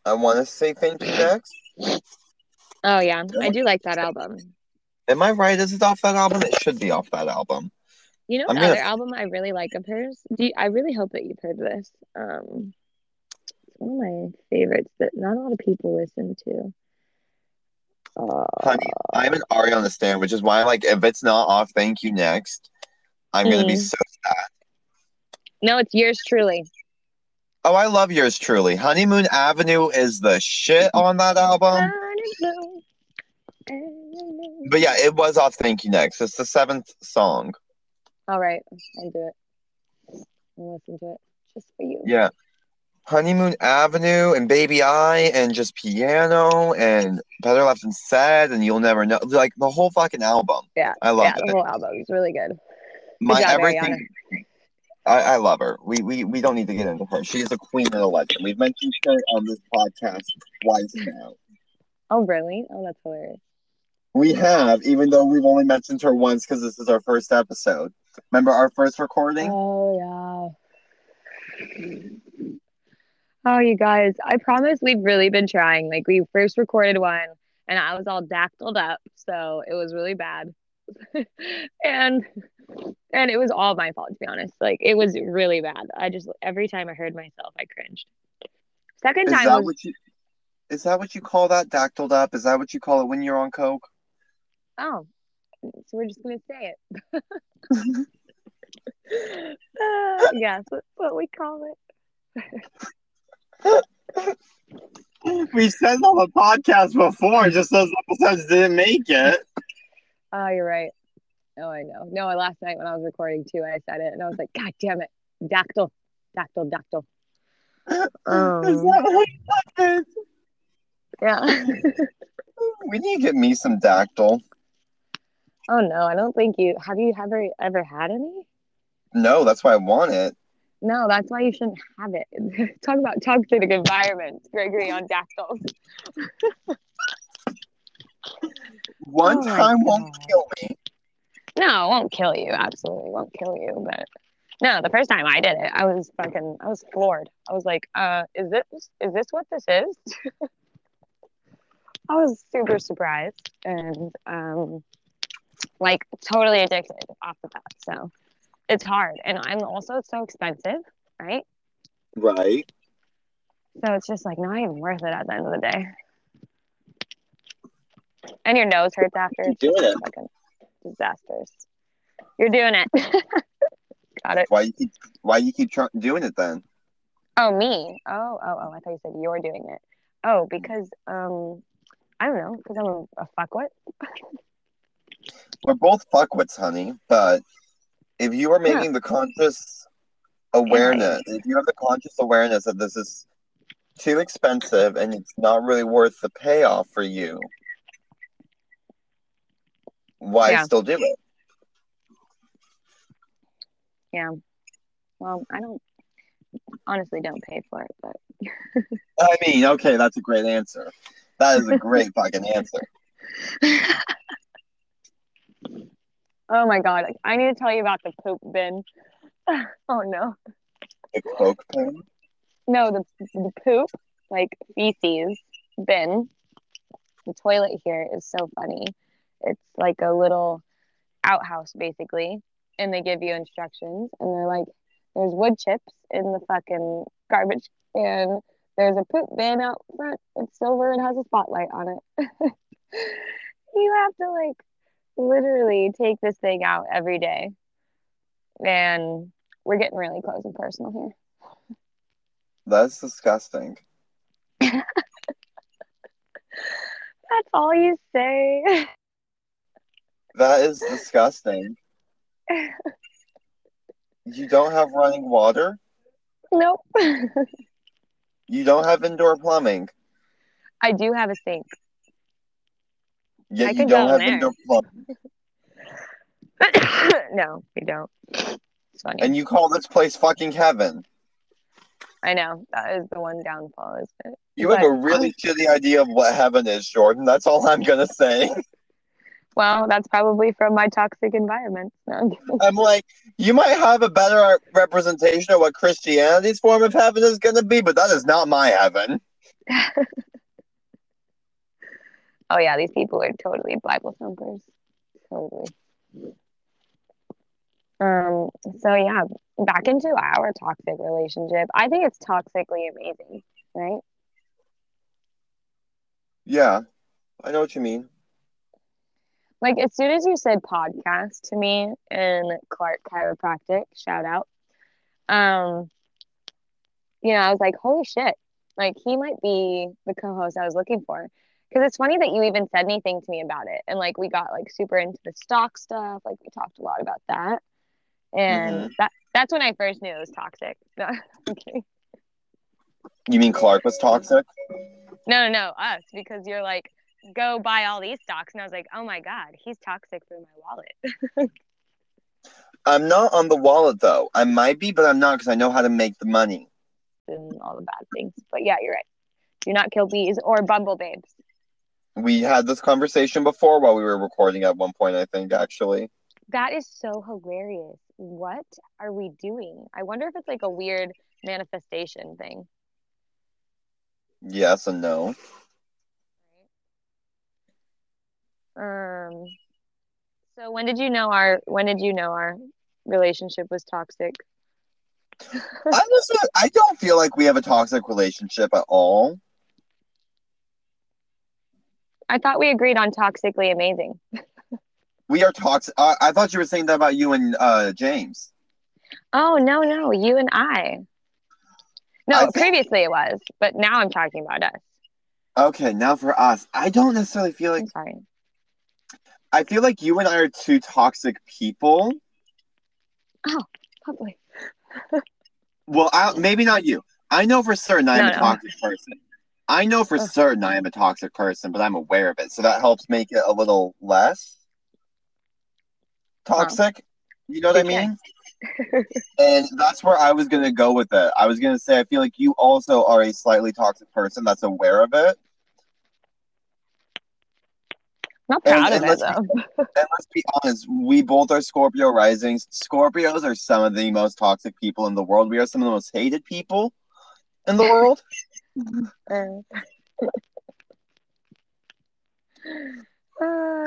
I want to say thank you next. Oh yeah, I do like that album. Am I right? Is it off that album? It should be off that album. You know I'm the gonna- album I really like of hers? Do you, I really hope that you've heard this. Um, it's one of my favorites that not a lot of people listen to. Uh, Honey, I'm an Ariana stan, which is why I'm like, if it's not off Thank You Next, I'm gonna be Mm. so sad. no, it's yours truly. Oh, I love yours truly. Honeymoon Avenue is the shit on that album. But yeah, it was off Thank You Next. It's the seventh song. All right, I'll do it. I'll listen to it just for you. Yeah. Honeymoon Avenue and Baby I and just piano and Better Left Unsaid and You'll Never Know. Like the whole fucking album. Yeah, I love yeah, the whole album is really good. My job, everything. I, I love her. We, we we don't need to get into her. She is a queen and a legend. We've mentioned her on this podcast twice now. Oh, really? Oh, that's hilarious. We have, even though we've only mentioned her once because this is our first episode. Remember our first recording? Oh yeah. Oh, you guys, I promise we've really been trying. Like we first recorded one and I was all dactyled up, so it was really bad. and and it was all my fault to be honest. Like it was really bad. I just every time I heard myself, I cringed. Second Is time that was what you? Is that what you call that? Dactyled up? Is that what you call it when you're on coke? Oh, so we're just gonna say it. uh, yeah, that's what we call it. We said on the podcast before, just those episodes didn't make it. Oh, you're right. Oh, I know. No, last night when I was recording too, I said it and I was like, God damn it. Dactyl. Dactyl, dactyl. Is Um, that what happened? yeah. We need to get me some dactyl. Oh no, I don't think you have you ever ever had any? No, that's why I want it. No, that's why you shouldn't have it. Talk about toxic environment, Gregory on dactyls. One Oh time won't kill me. No, it won't kill you. Absolutely won't kill you. But no, the first time I did it, I was fucking I was floored. I was like, uh, is this is this what this is? I was super surprised and um like totally addicted off the bat. So it's hard. And I'm also so expensive, right? Right. So it's just like not even worth it at the end of the day. And your nose hurts after. It's doing it. fucking disastrous. You're doing it. Got it. Why you keep Why you keep try- doing it then? Oh, me. Oh, oh, oh. I thought you said you're doing it. Oh, because um, I don't know, because I'm a, a fuckwit. We're both fuckwits, honey. But if you are Yeah. making the conscious awareness, if you have the conscious awareness that this is too expensive and it's not really worth the payoff for you, why Yeah. still do it? Yeah. Well, I don't honestly don't pay for it, but I mean, okay, that's a great answer. That is a great fucking answer. oh my god, Like, I need to tell you about the poop bin. oh no, The Coke bin. no, the the poop like feces bin. The toilet here is so funny. It's like a little outhouse basically, and they give you instructions, and they're like, "There's wood chips in the fucking garbage, and there's a poop bin out front. It's silver and has a spotlight on it. you have to like literally take this thing out every day, and we're getting really close and personal here. That's disgusting. That's all you say. That is disgusting. You don't have running water. nope. You don't have indoor plumbing. I do have a sink. Yet I you don't have there. plumbing. no, we don't. It's funny. And you call this place fucking heaven. I know that is the one downfall, isn't it? You have a really shitty idea of what heaven is, Jordan. That's all I'm gonna say. Well, that's probably from my toxic environment. No, I'm. I'm like, you might have a better representation of what Christianity's form of heaven is gonna be, but that is not my heaven. oh yeah, these people are totally Bible thumpers. Totally. Um. So yeah, back into our toxic relationship. I think it's toxically amazing. right? Yeah, I know what you mean. Like as soon as you said podcast to me and Clark Chiropractic, shout out. Um, you know, I was like, holy shit, like he might be the co-host I was looking for. Because it's funny that you even said anything to me about it. And like we got like super into the stock stuff. Like we talked a lot about that. And mm-hmm. that that's when I first knew it was toxic. No, okay. You mean Clark was toxic? No, no, no, us, because you're like, go buy all these stocks. And I was like, oh my God, he's toxic through my wallet. I'm not on the wallet though. I might be, but I'm not because I know how to make the money. and all the bad things. But yeah, you're right. Do not kill bees or bumble babes. We had this conversation before while we were recording at one point, I think, actually. That is so hilarious. What are we doing? I wonder if it's like a weird manifestation thing. Yes and no. Um so when did you know our when did you know our relationship was toxic? I listen, I don't feel like we have a toxic relationship at all. I thought we agreed on toxically amazing. We are toxic. I, I thought you were saying that about you and uh, James. Oh no, no, you and I. No, I think- previously it was, but now I'm talking about us. Okay, now for us, I don't necessarily feel like I'm sorry. I feel like you and I are two toxic people. Oh, probably. Well, I, maybe not you. I know for certain I am No, a no. toxic person. I know for oh. certain I am a toxic person, but I'm aware of it, so that helps make it a little less toxic. You know what I mean? and that's where I was gonna go with it. I was gonna say I feel like you also are a slightly toxic person that's aware of it. Not proud and of it let's though. And let's be honest, we both are Scorpio risings. Scorpios are some of the most toxic people in the world. We are some of the most hated people in the world. Uh, Ah,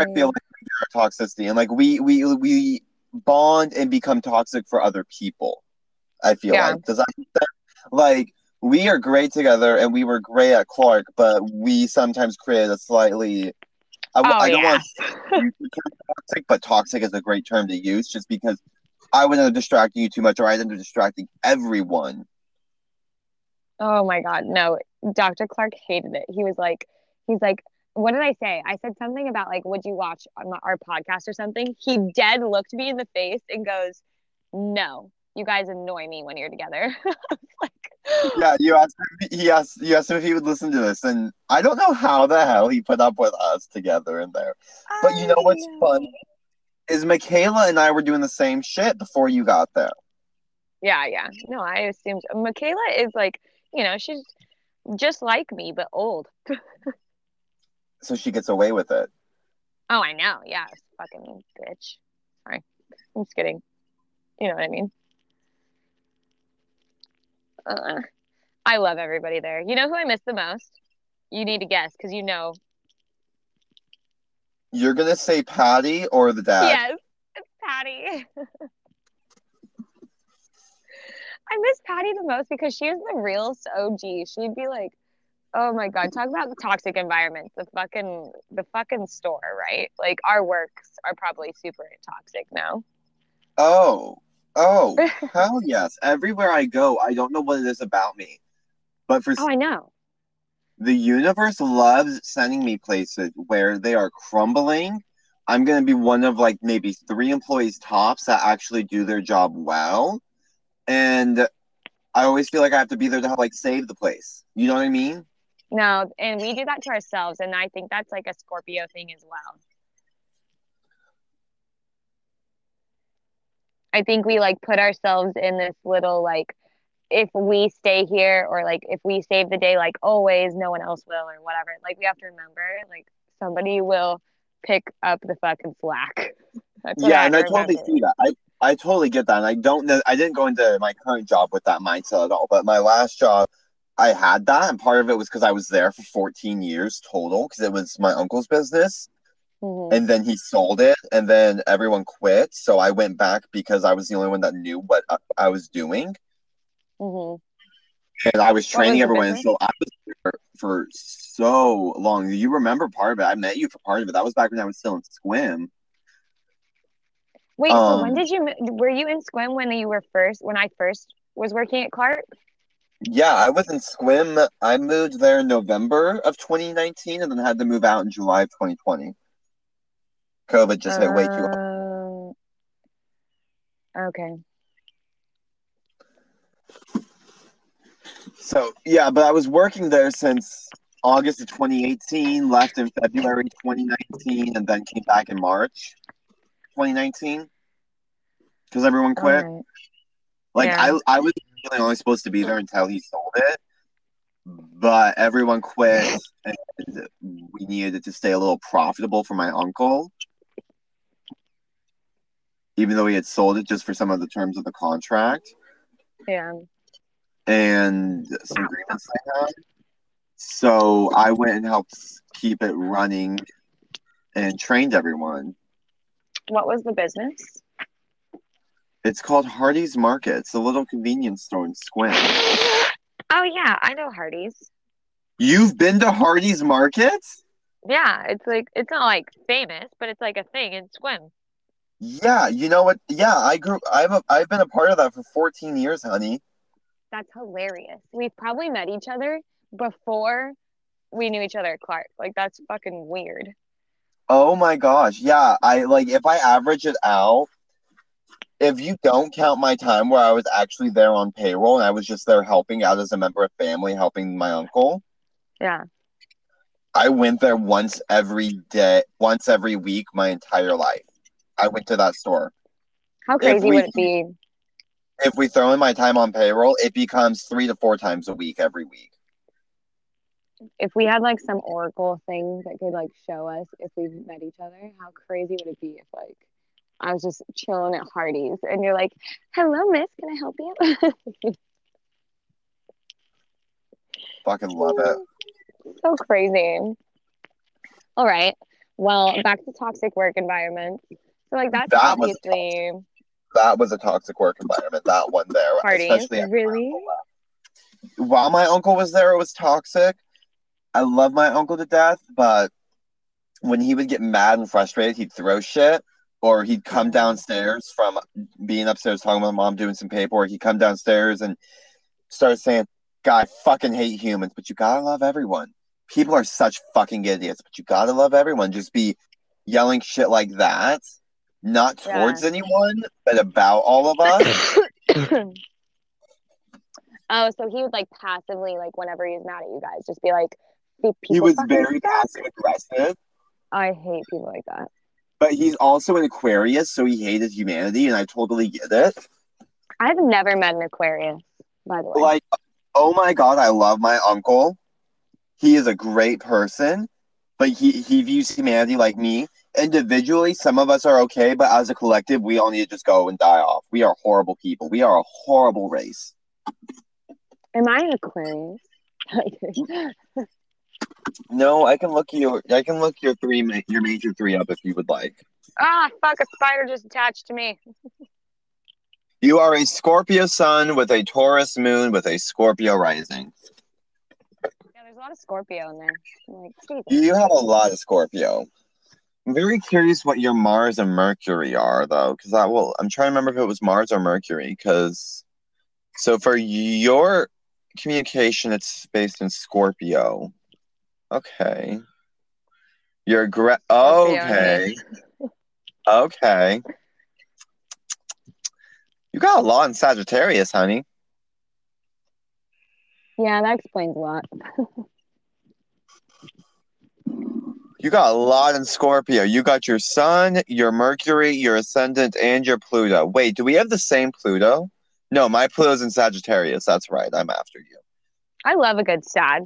I feel like are toxicity, and like we we we bond and become toxic for other people. I feel Yeah. like does that? Like we are great together, and we were great at Clark, but we sometimes create a slightly. I, Oh I don't yeah. want to use the term toxic, but toxic is a great term to use, just because I up distracting you too much, or I end up distracting everyone. Oh my God. No, Dr. Clark hated it. He was like, he's like, what did I say? I said something about like, would you watch our podcast or something? He dead looked me in the face and goes, no, you guys annoy me when you're together. Like, Yeah, you asked him, he asked you asked him if he would listen to this, and I don't know how the hell he put up with us together in there. But you know what's I funny? Is Michaela and I were doing the same shit before you got there. Yeah, yeah. No, I assumed Michaela is like, you know, she's just like me, but old. So she gets away with it. Oh, I know. Yeah, fucking bitch. Sorry. I'm just kidding. You know what I mean? Uh, I love everybody there. You know who I miss the most? You need to guess because you know. You're gonna say Patty or the dad? Yes, it's Patty. I miss Patty the most because she was the real OG. She'd be like, "Oh my god, talk about the toxic environment. The fucking the fucking store, right? Like our works are probably super toxic now." Oh, oh, hell yes! Everywhere I go, I don't know what it is about me, but for Oh, I know. the universe loves sending me places where they are crumbling. I'm gonna be one of like maybe three employees tops that actually do their job well, and I always feel like I have to be there to help like save the place. You know what I mean? No, and we do that to ourselves, and I think that's like a Scorpio thing as well. I think we like put ourselves in this little like if we stay here or like if we save the day like always no one else will or whatever. Like we have to remember like somebody will pick up the fucking slack. Yeah, I and I totally see that. I I totally get that, and I don't know. I didn't go into my current job with that mindset at all. But my last job, I had that, and part of it was because I was there for 14 years total, because it was my uncle's business, Mhm. and then he sold it, and then everyone quit. So I went back because I was the only one that knew what I, was doing. Mhm. and I was training was everyone. And so I was there for so long. You remember part of it? I met you for part of it. That was back when I was still in Sequim. Wait, so when Um, did you were you in Sequim when you were first when I first was working at Clark? Yeah, I was in Sequim. I moved there in November of 2019, and then had to move out in July of 2020. COVID just hit way too hard. Um, okay. So yeah, but I was working there since August of 2018, left in February 2019, and then came back in March 2019 because everyone quit. Alright. Like Yeah. I, I was really only supposed to be there until he sold it, but everyone quit, and we needed it to stay a little profitable for my uncle. Even though he had sold it just for some of the terms of the contract Yeah. and some agreements I had. So I went and helped keep it running and trained everyone. What was the business? It's called Hardy's Market. It's a little convenience store in Sequim. Oh yeah, I know Hardy's. You've been to Hardy's Market? Yeah, it's like it's not like famous, but it's like a thing in Sequim. Yeah, you know what? Yeah, I grew. I've a, I've been a part of that for 14 years, honey. That's hilarious. We've probably met each other before we knew each other at Clark. Like that's fucking weird. Oh my gosh, yeah. I like if I average it out, if you don't count my time where I was actually there on payroll and I was just there helping out as a member of family, helping my uncle. Yeah. I went there once every day, once every week, my entire life. I went to that store. How crazy we- would it be? If we throw in my time on payroll, it becomes three to four times a week every week. If we had like some oracle thing that could like show us if we've met each other, how crazy would it be if like I was just chilling at Hardy's and you're like, "Hello, Miss, can I help you?" Fucking love it. so crazy. All right. Well, back to toxic work environment. So like that's That was obviously That was a toxic work environment. That one there, Hardy's. especially Really? While my uncle was there, it was toxic. I love my uncle to death, but when he would get mad and frustrated, he'd throw shit, or he'd come downstairs from being upstairs talking with my mom doing some paperwork. He'd come downstairs and start saying, "God, I fucking hate humans, but you gotta love everyone. People are such fucking idiots, but you gotta love everyone." Just be yelling shit like that, not Yeah. towards anyone, but about all of us. oh, so he would like passively like whenever he was mad at you guys, just be like, "Pe- he was very suck." passive aggressive, I hate people like that. but he's also an Aquarius, so he hated humanity, and I totally get it. I've never met an Aquarius, by the way. Like, oh my god, I love my uncle. He is a great person, but he, he views humanity like me. Individually, some of us are okay, but as a collective, we all need to just go and die off. We are horrible people. We are a horrible race. Am I an Aquarius? No, I can look your I can look your three ma- your major three up if you would like. ah, fuck! A spider just attached to me. You are a Scorpio sun with a Taurus moon with a Scorpio rising. Yeah, there's a lot of Scorpio in there. I'm like, Jesus. You have a lot of Scorpio. I'm very curious what your Mars and Mercury are, though, because I will. I'm trying to remember if it was Mars or Mercury. Because so for your communication, it's based in Scorpio. Okay. You're gra- Scorpio, okay. Okay. You got a lot in Sagittarius, honey. Yeah, that explains a lot. You got a lot in Scorpio. You got your Sun, your Mercury, your Ascendant, and your Pluto. Wait, do we have the same Pluto? No, my Pluto's in Sagittarius. That's right. I'm after you. I love a good Sag.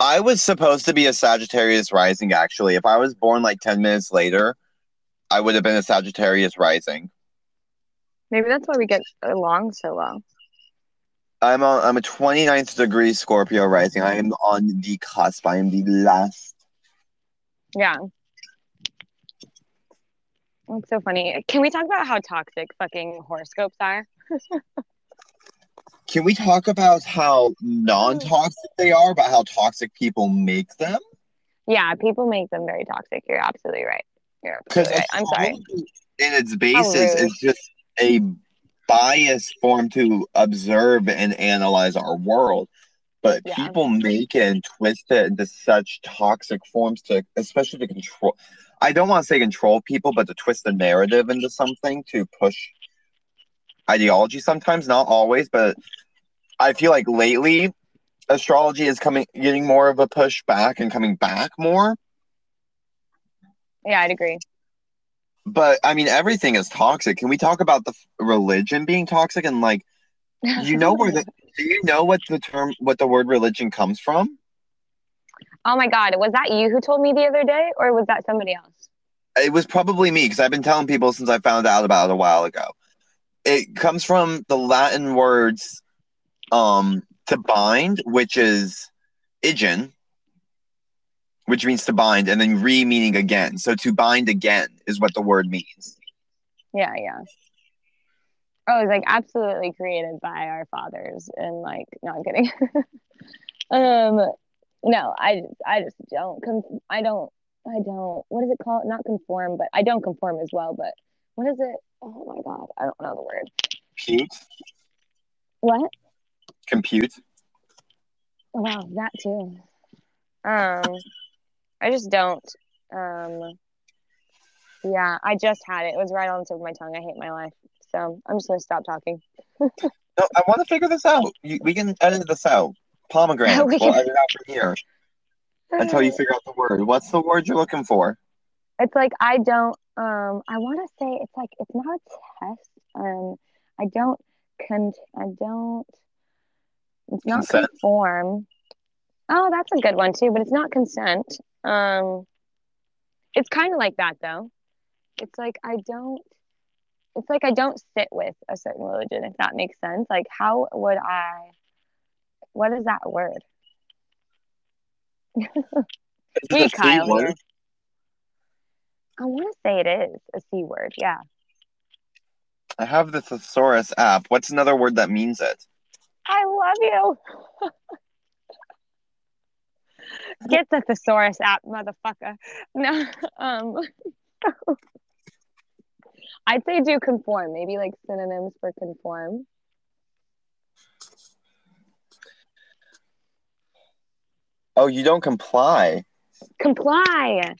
I was supposed to be a Sagittarius rising, actually. If I was born like 10 minutes later, I would have been a Sagittarius rising. Maybe that's why we get along so well. I'm on, I'm a 29th degree Scorpio rising. I am on the cusp. I am the last. Yeah. It's so funny. Can we talk about how toxic fucking horoscopes are? Can we talk about how non-toxic they are, but how toxic people make them? Yeah, people make them very toxic. You're absolutely right. You're Because absolutely right. I'm sorry. in its basis it's just a biased form to observe and analyze our world. But Yeah. people make it and twist it into such toxic forms to, especially to control. I don't want to say control people, but to twist the narrative into something to push ideology. Sometimes, not always, but I feel like lately astrology is coming, getting more of a push back and coming back more. Yeah, I'd agree. But I mean, everything is toxic. Can we talk about the religion being toxic and like, you know where the do you know what the term what the word religion comes from? Oh my God, was that you who told me the other day, or was that somebody else? It was probably me because I've been telling people since I found out about it a while ago. It comes from the Latin words um to bind, which is igen, which means to bind, and then re meaning again. So to bind again is what the word means. Yeah, yeah. Oh, it's like absolutely created by our fathers, and like, no, I'm kidding. um, no, I I just don't. Con- I don't. I don't. What is it called? Not conform, but I don't conform as well. But what is it? Oh my god, I don't know the word. Compute, What? compute. Oh, wow, that too. Um, I just don't. Um, yeah, I just had it. It was right on the tip of my tongue. I hate my life. So I'm just gonna stop talking. No, I want to figure this out. You, we can edit this out. Pomegranate. We we'll can- edit out from here until you figure out the word. What's the word you're looking for? It's like I don't. Um, I want to say it's like it's not a test. Um, I don't. Con. I don't. It's not Consent. conform. Oh, that's a good one too, but it's not consent. Um, it's kind of like that though. It's like I don't. It's like I don't sit with a certain religion, if that makes sense. Like, how would I? What is that word? Me, Kyle. Here. I want to say it is a c word. Yeah. I have the thesaurus app. What's another word that means it? I love you. Get the thesaurus app, motherfucker. No, um, I'd say do conform. Maybe like synonyms for conform. Oh, you don't comply. Comply.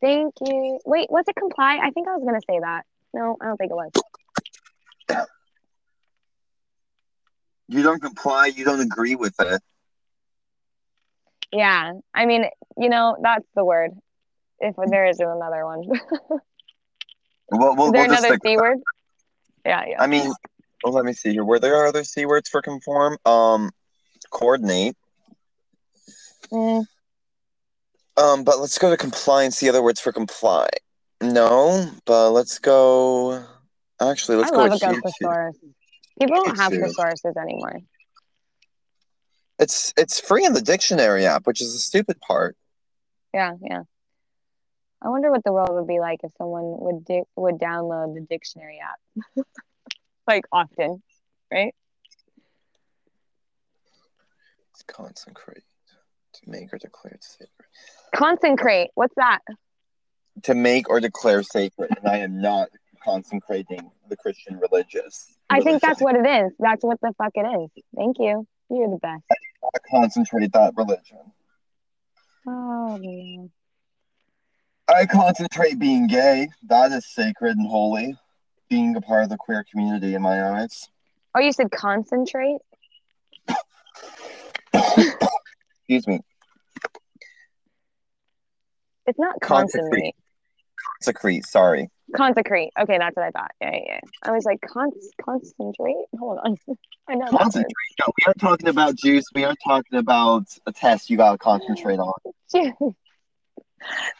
Thank you. Wait, was it comply? I think I was gonna say that. No, I don't think it was. You don't comply. You don't agree with it. Yeah, I mean, you know, that's the word. If there is another one, is We'll, we'll, there we'll another c word? Yeah, yeah. I mean, well, let me see here. Were there are other c words for conform? Um, coordinate. Mm, Um, but let's go to compliance. see other words for comply. No, but let's go. Actually, let's I go love a good thesaurus. People don't have thesauruses anymore. It's it's free in the dictionary app, which is the stupid part. Yeah, yeah. I wonder what the world would be like if someone would di- would download the dictionary app, like often, right? It's consecrate to make or declare sacred. Consecrate. What's that? To make or declare sacred, and I am not consecrating the Christian religious. I think that's what it is. That's what the fuck it is. Thank you. You're the best. I concentrate that religion. Oh man. I concentrate being gay. That is sacred and holy. Being a part of the queer community in my eyes. Oh, you said concentrate? Excuse me. It's not Consecrate. concentrate. Consecrate, sorry. Consecrate. Okay, that's what I thought. Yeah, yeah. yeah. I was like, con- concentrate? Hold on. I know Concentrate. No, we aren't talking about juice. We are talking about a test you gotta concentrate on. Dude,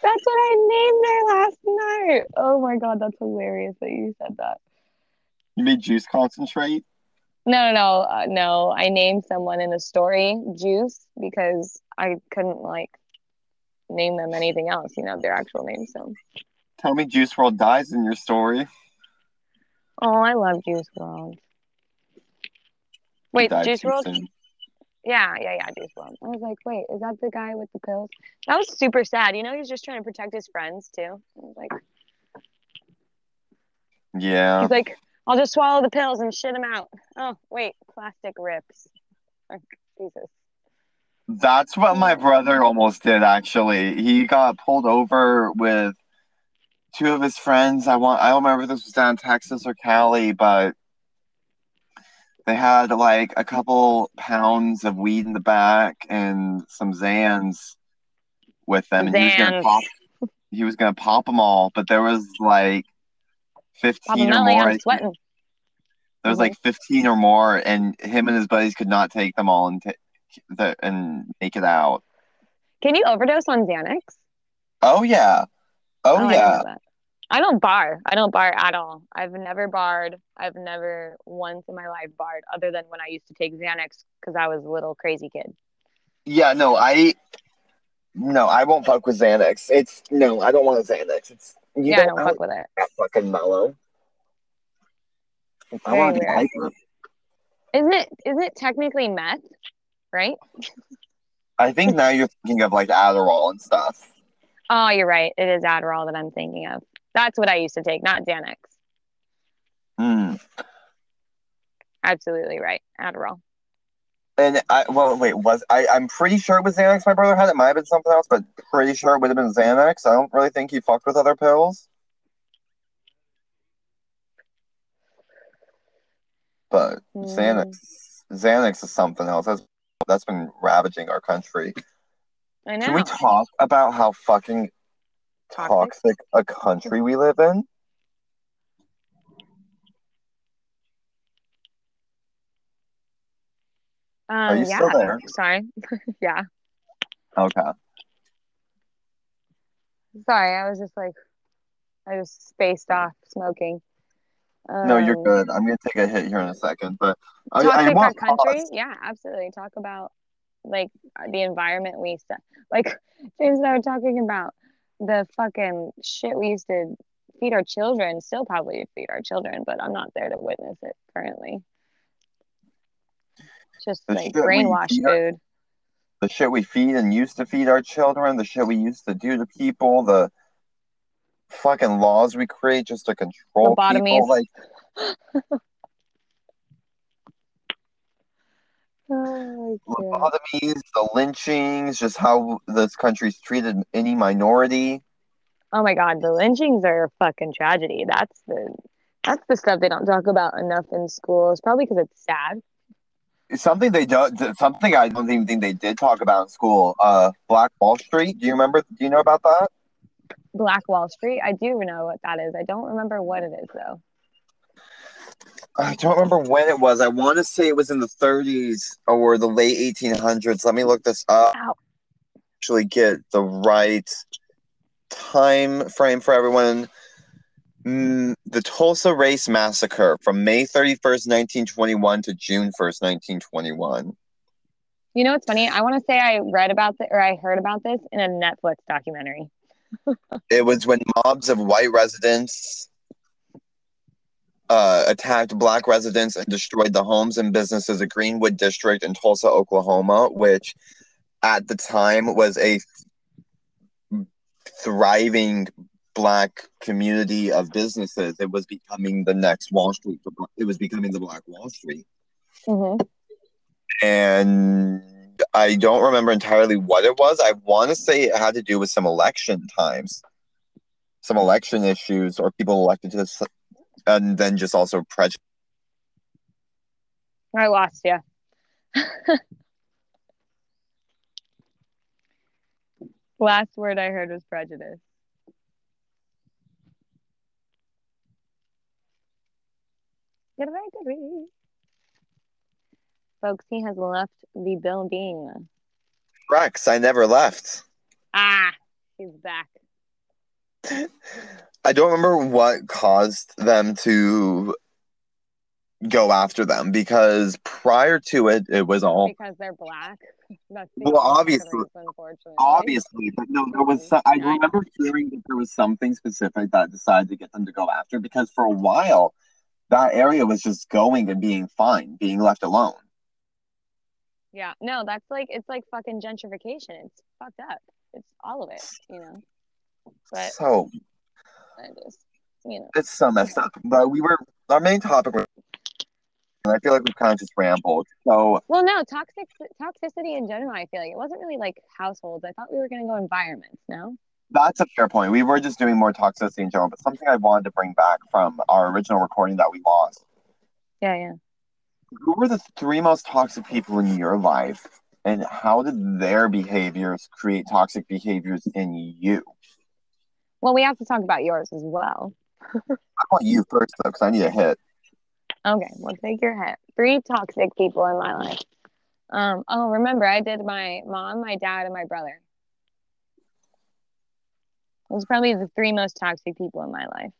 That's what I named her last night. Oh my god, that's hilarious that you said that. You made juice concentrate? No, no, no, uh, no. I named someone in a story Juice because I couldn't like name them anything else. You know their actual name. So, Tell me Juice WRLD dies in your story. oh, I love Juice WRLD. Wait, Juice WRLD? Soon. Yeah, yeah, yeah, Juice WRLD. I was like, wait, is that the guy with the pills? That was super sad. You know, he's just trying to protect his friends too. I was like, Yeah. he's like, I'll just swallow the pills and shit them out. Oh, wait, plastic rips. Jesus. That's what my brother almost did actually. He got pulled over with two of his friends. I want I don't remember if this was down in Texas or Cali, but they had like a couple pounds of weed in the back and some Xans with them. And he was gonna pop he was gonna pop them all, but there was like fifteen or more. There was like 15 or more, and him and his buddies could not take them all and, ta- the, and make it out. Can you overdose on Xanax? Oh, yeah. Oh, oh I didn't yeah. that. I don't bar. I don't bar at all. I've never barred. I've never once in my life barred, other than when I used to take Xanax because I was a little crazy kid. Yeah, no, I. No, I won't fuck with Xanax. It's. No, I don't want a Xanax. It's. You yeah, don't, don't fuck with it. that fucking mellow. I want to be hyper. Isn't it? Isn't it technically meth? Right? I think now you're thinking of like Adderall and stuff. Oh, you're right. It is Adderall that I'm thinking of. That's what I used to take, not Xanax. Mm. Absolutely right. Adderall. And I, well, wait, was I? I'm pretty sure it was Xanax. My brother had it. Might have been something else, but pretty sure it would have been Xanax. I don't really think he fucked with other pills. But Mm. Xanax, Xanax is something else. That's that's been ravaging our country. I know. Can we talk about how fucking Toxic? toxic a country we live in? um, you yeah. still there? Sorry. yeah. Okay. Sorry. I was just like, I just spaced off smoking. No, you're Um, good. I'm gonna take a hit here in a second, but I, I our want country? yeah absolutely. Talk about like the environment we set like james and i were talking about the fucking shit we used to feed our children. Still probably feed our children but i'm not there to witness it currently. Just The like brainwash feed our- food. the shit we feed and used to feed our children, the shit we used to do to people, the fucking laws we create just to control people. Like, oh, lobotomies, the lynchings, just how this country's treated any minority. oh my god the lynchings are a fucking tragedy that's the that's the stuff they don't talk about enough in school it's probably because it's sad Something they don't, something I don't even think they did talk about in school. Uh, Black Wall Street. Do you remember? Do you know about that? Black Wall Street. I do know what that is. I don't remember what it is though. I don't remember when it was. I want to say it was in the 30s or the late 1800s. Let me look this up. Ow. Actually, get the right time frame for everyone. Mm, the Tulsa Race Massacre from May 31st, 1921 to June 1st, 1921. You know what's funny? I want to say I read about this or I heard about this in a Netflix documentary. It was when mobs of white residents uh, attacked black residents and destroyed the homes and businesses of Greenwood District in Tulsa, Oklahoma, which at the time was a thriving black community of businesses. It was becoming the next Wall Street. for It was becoming the Black Wall Street. hmm And I don't remember entirely what it was. I want to say it had to do with some election times, some election issues, or people elected to, s- and then just also prejudice. I lost you. Last word I heard was prejudice. Folks, he has left the building. Rex, I never left. Ah, he's back. I don't remember what caused them to go after them because prior to it, it was all Because they're black. That's the Well, obviously- unfortunately. obviously, but no, there was. Some, I remember hearing that there was something specific that decided to get them to go after because for a while, that area was just going and being fine, being left alone. Yeah, no, that's like it's like fucking gentrification. It's fucked up. It's all of it, you know. But So I just, you know, it's so messed up. But we were our main topic was and I feel like we've kind of just rambled. So well, no, toxic toxicity in general. I feel like it wasn't really like households. I thought we were gonna go environments. No. that's a fair point. We were just doing more toxicity in general, but something I wanted to bring back from our original recording that we lost. Yeah, yeah. Who were the three most toxic people in your life, and how did their behaviors create toxic behaviors in you? Well, we have to talk about yours as well. I want you first though, because I need a hit. Okay, well, take your hit. Three toxic people in my life. Um. Oh, remember, I did my mom, my dad, and my brother. Those are probably the three most toxic people in my life.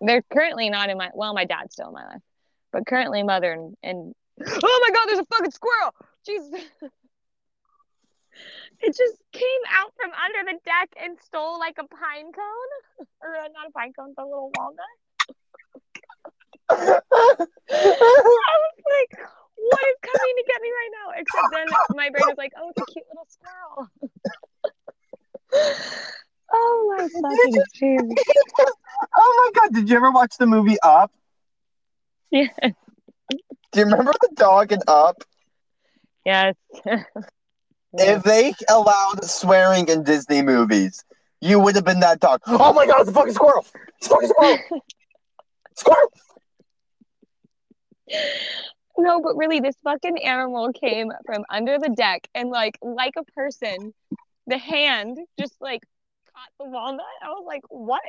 They're currently not in my. Well, my dad's still in my life, but currently mother and. and oh my God! There's a fucking squirrel. Jesus. It just came out from under the deck and stole like a pine cone, or uh, not a pine cone, but a little walnut. I was like, what is coming to get me right now? Except then my brain is like, oh, it's a cute little squirrel. oh my fucking jeez. oh my god! Did you ever watch the movie Up? Yeah. Do you remember the dog in Up? Yes. If they allowed swearing in Disney movies, you would have been that dog. Oh my god, it's a fucking squirrel! It's a fucking squirrel! squirrel! No, but really, this fucking animal came from under the deck and like like a person, the hand just like caught the walnut. I was like, what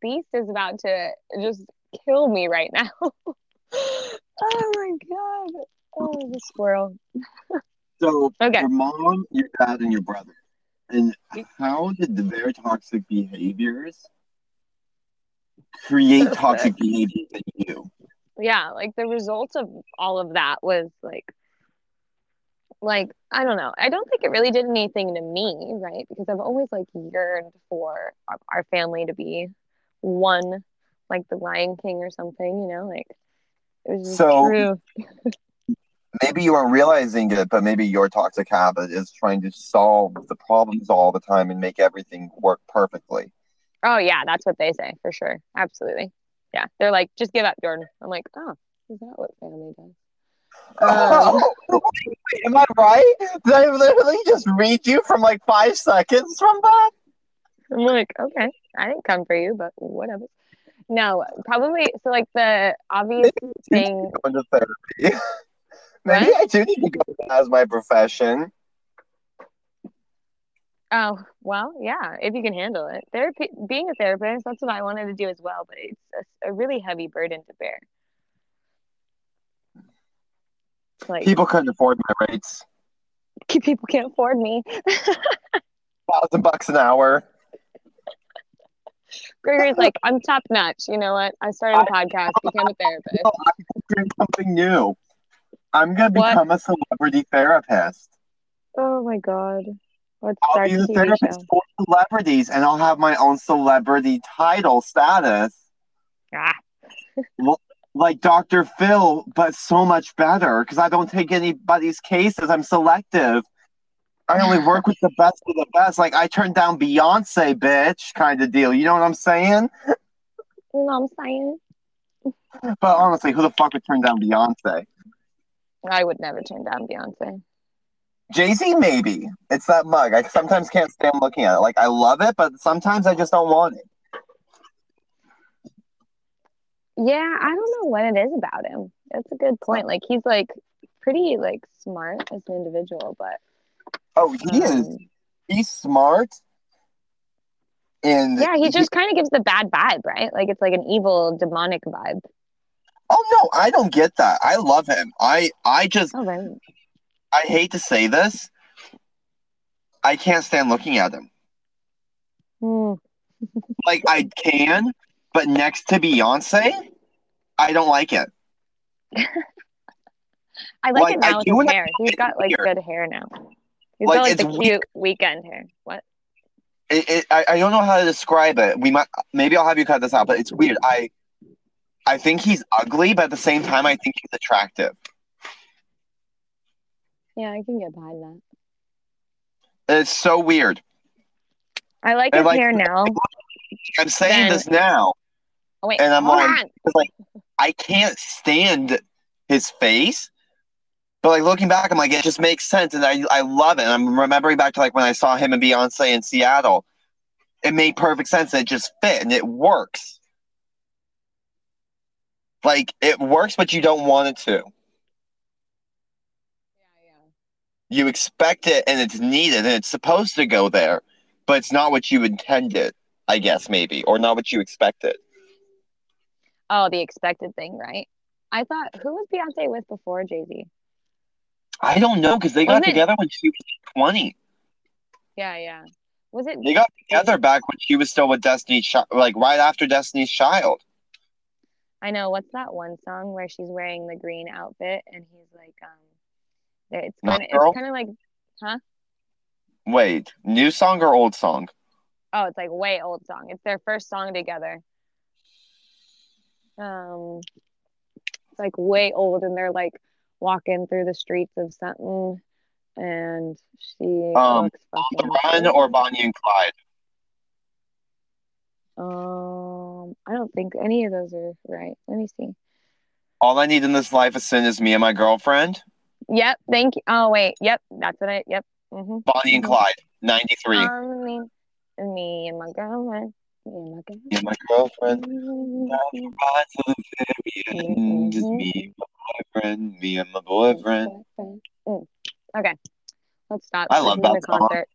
beast is about to just kill me right now? oh my god. Oh, the squirrel. So, Okay. your mom, your dad, and your brother. And how did their toxic behaviors create toxic behaviors in you? yeah like the result of all of that was like like i don't know i don't think it really did anything to me right because i've always like yearned for our, our family to be one like the lion king or something you know like it was just So- true Maybe you aren't realizing it, but maybe your toxic habit is trying to solve the problems all the time and make everything work perfectly. oh yeah that's what they say for sure absolutely yeah they're like just give up jordan i'm like oh is that what family does Um, Wait, am I right? Did I literally just read you from like five seconds from that? I'm like, okay, I didn't come for you, but whatever. No, probably. So, like, the obvious thing. Go into therapy. Maybe What? I do need to go as my profession. Oh, well, yeah, if you can handle it. Therapy, being a therapist, that's what I wanted to do as well, but it's a, a really heavy burden to bear. Like, People couldn't afford my rates. people can't afford me. Thousand bucks an hour. Gregory's like, I'm top notch. You know what? I started a podcast, became a therapist. I'm doing something new. I'm gonna What? become a celebrity therapist. Oh my God. Let's I'll be a the therapist show. for celebrities, and I'll have my own celebrity title status, Ah, like Dr. Phil, but so much better because I don't take anybody's cases. I'm selective. I only work with the best of the best. Like I turned down Beyonce, bitch, kind of deal. You know what I'm saying? you know what I'm saying? But honestly, who the fuck would turn down Beyonce? I would never turn down Beyonce. Jay Z, maybe. It's that mug. I sometimes can't stand looking at it. Like I love it, but sometimes I just don't want it. Yeah, I don't know what it is about him. That's a good point. Like he's like pretty like smart as an individual, but Oh, he is. um, He's smart. And yeah, he just kind of gives the bad vibe, right? Like it's like an evil, demonic vibe. Oh no, I don't get that. I love him. I I just Oh, right. I hate to say this. I can't stand looking at him. Hmm. Like I can, but next to Beyonce, I don't like it. I like, Like, it I now with do his hair. He's got like hair. good hair now. He's Like, got like it's the cute weekend here. What? It, it I, I don't know how to describe it. We might maybe I'll have you cut this out, but it's weird. I I think he's ugly, but at the same time I think he's attractive. Yeah, I can get behind that. It's so weird. I like And, his like, hair now. I'm saying Then- this now. Oh wait, and I'm on. like I can't stand his face. But like looking back, I'm like, it just makes sense, and I I love it. And I'm remembering back to like when I saw him and Beyonce in Seattle. It made perfect sense. It just fit and it works. Like it works, but you don't want it to. You expect it and it's needed and it's supposed to go there, but it's not what you intended, I guess, maybe, or not what you expected. Oh, the expected thing, right? I thought who was Beyonce with before Jay Z? I don't know because they got Wasn't it- together when she was 20. Yeah, yeah. Was it? They got together back when she was still with Destiny's Child, like right after Destiny's Child. I know. What's that one song where she's wearing the green outfit and he's like, um, it's kind of, it's kind of like, huh? Wait, new song or old song? oh, it's like way old song. It's their first song together. Um, it's like way old, and they're like walking through the streets of something, and she Um, looks On the Run or Bonnie and Clyde? Um, I don't think any of those are right. Let me see. All I need in this life of sin is me and my girlfriend. Yep, thank you. Oh wait, yep, that's what I. Yep. Mm-hmm. Bonnie and Mhm. Clyde, 93. Um, me, me and my girlfriend. Me and my me and my girlfriend. girlfriend. Right to the very end. Just me and my boyfriend. Me and my boyfriend. Mm. Okay, let's stop. I love that the song. concert.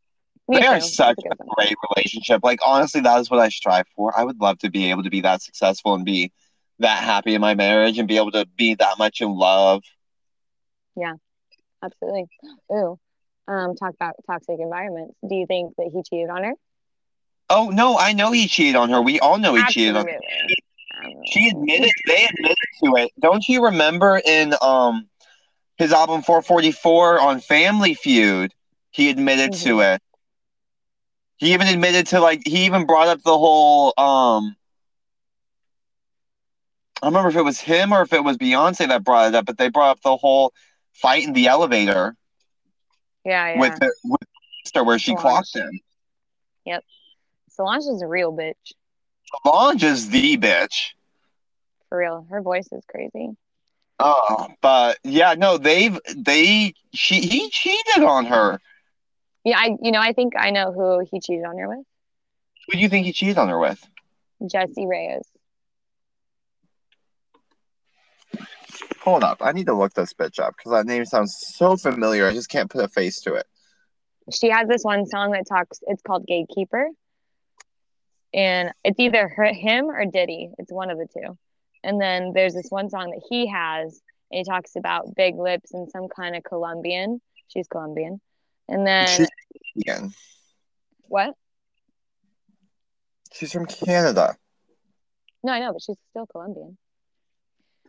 Me They are such a a great relationship. Like honestly, that is what I strive for. I would love to be able to be that successful and be that happy in my marriage and be able to be that much in love. Yeah, absolutely. Ooh. Um, talk about toxic environments. Do you think that he cheated on her? Oh no, I know he cheated on her. We all know he cheated on her. Absolutely. She admitted they admitted to it. Don't you remember in um his album 444 on Family Feud? He admitted to Mhm. it. He even admitted to like he even brought up the whole um I don't remember if it was him or if it was Beyonce that brought it up, but they brought up the whole fight in the elevator yeah, yeah. with the with sister where she Solange. clocked him. Solange is a real bitch. Solange is the bitch. For real. Her voice is crazy. Oh, but yeah, no, they've they she he cheated on her. Yeah, I you know, I think I know who he cheated on her with. Who do you think he cheated on her with? Jessie Reyez. Hold up, I need to look this bitch up because that name sounds so familiar. I just can't put a face to it. She has this one song that talks it's called Gatekeeper. And it's either her, him or Diddy. It's one of the two. And then there's this one song that he has, and he talks about big lips and some kind of Colombian. She's Colombian. And then She's Canadian. what? She's from Canada. No, I know, but she's still Colombian.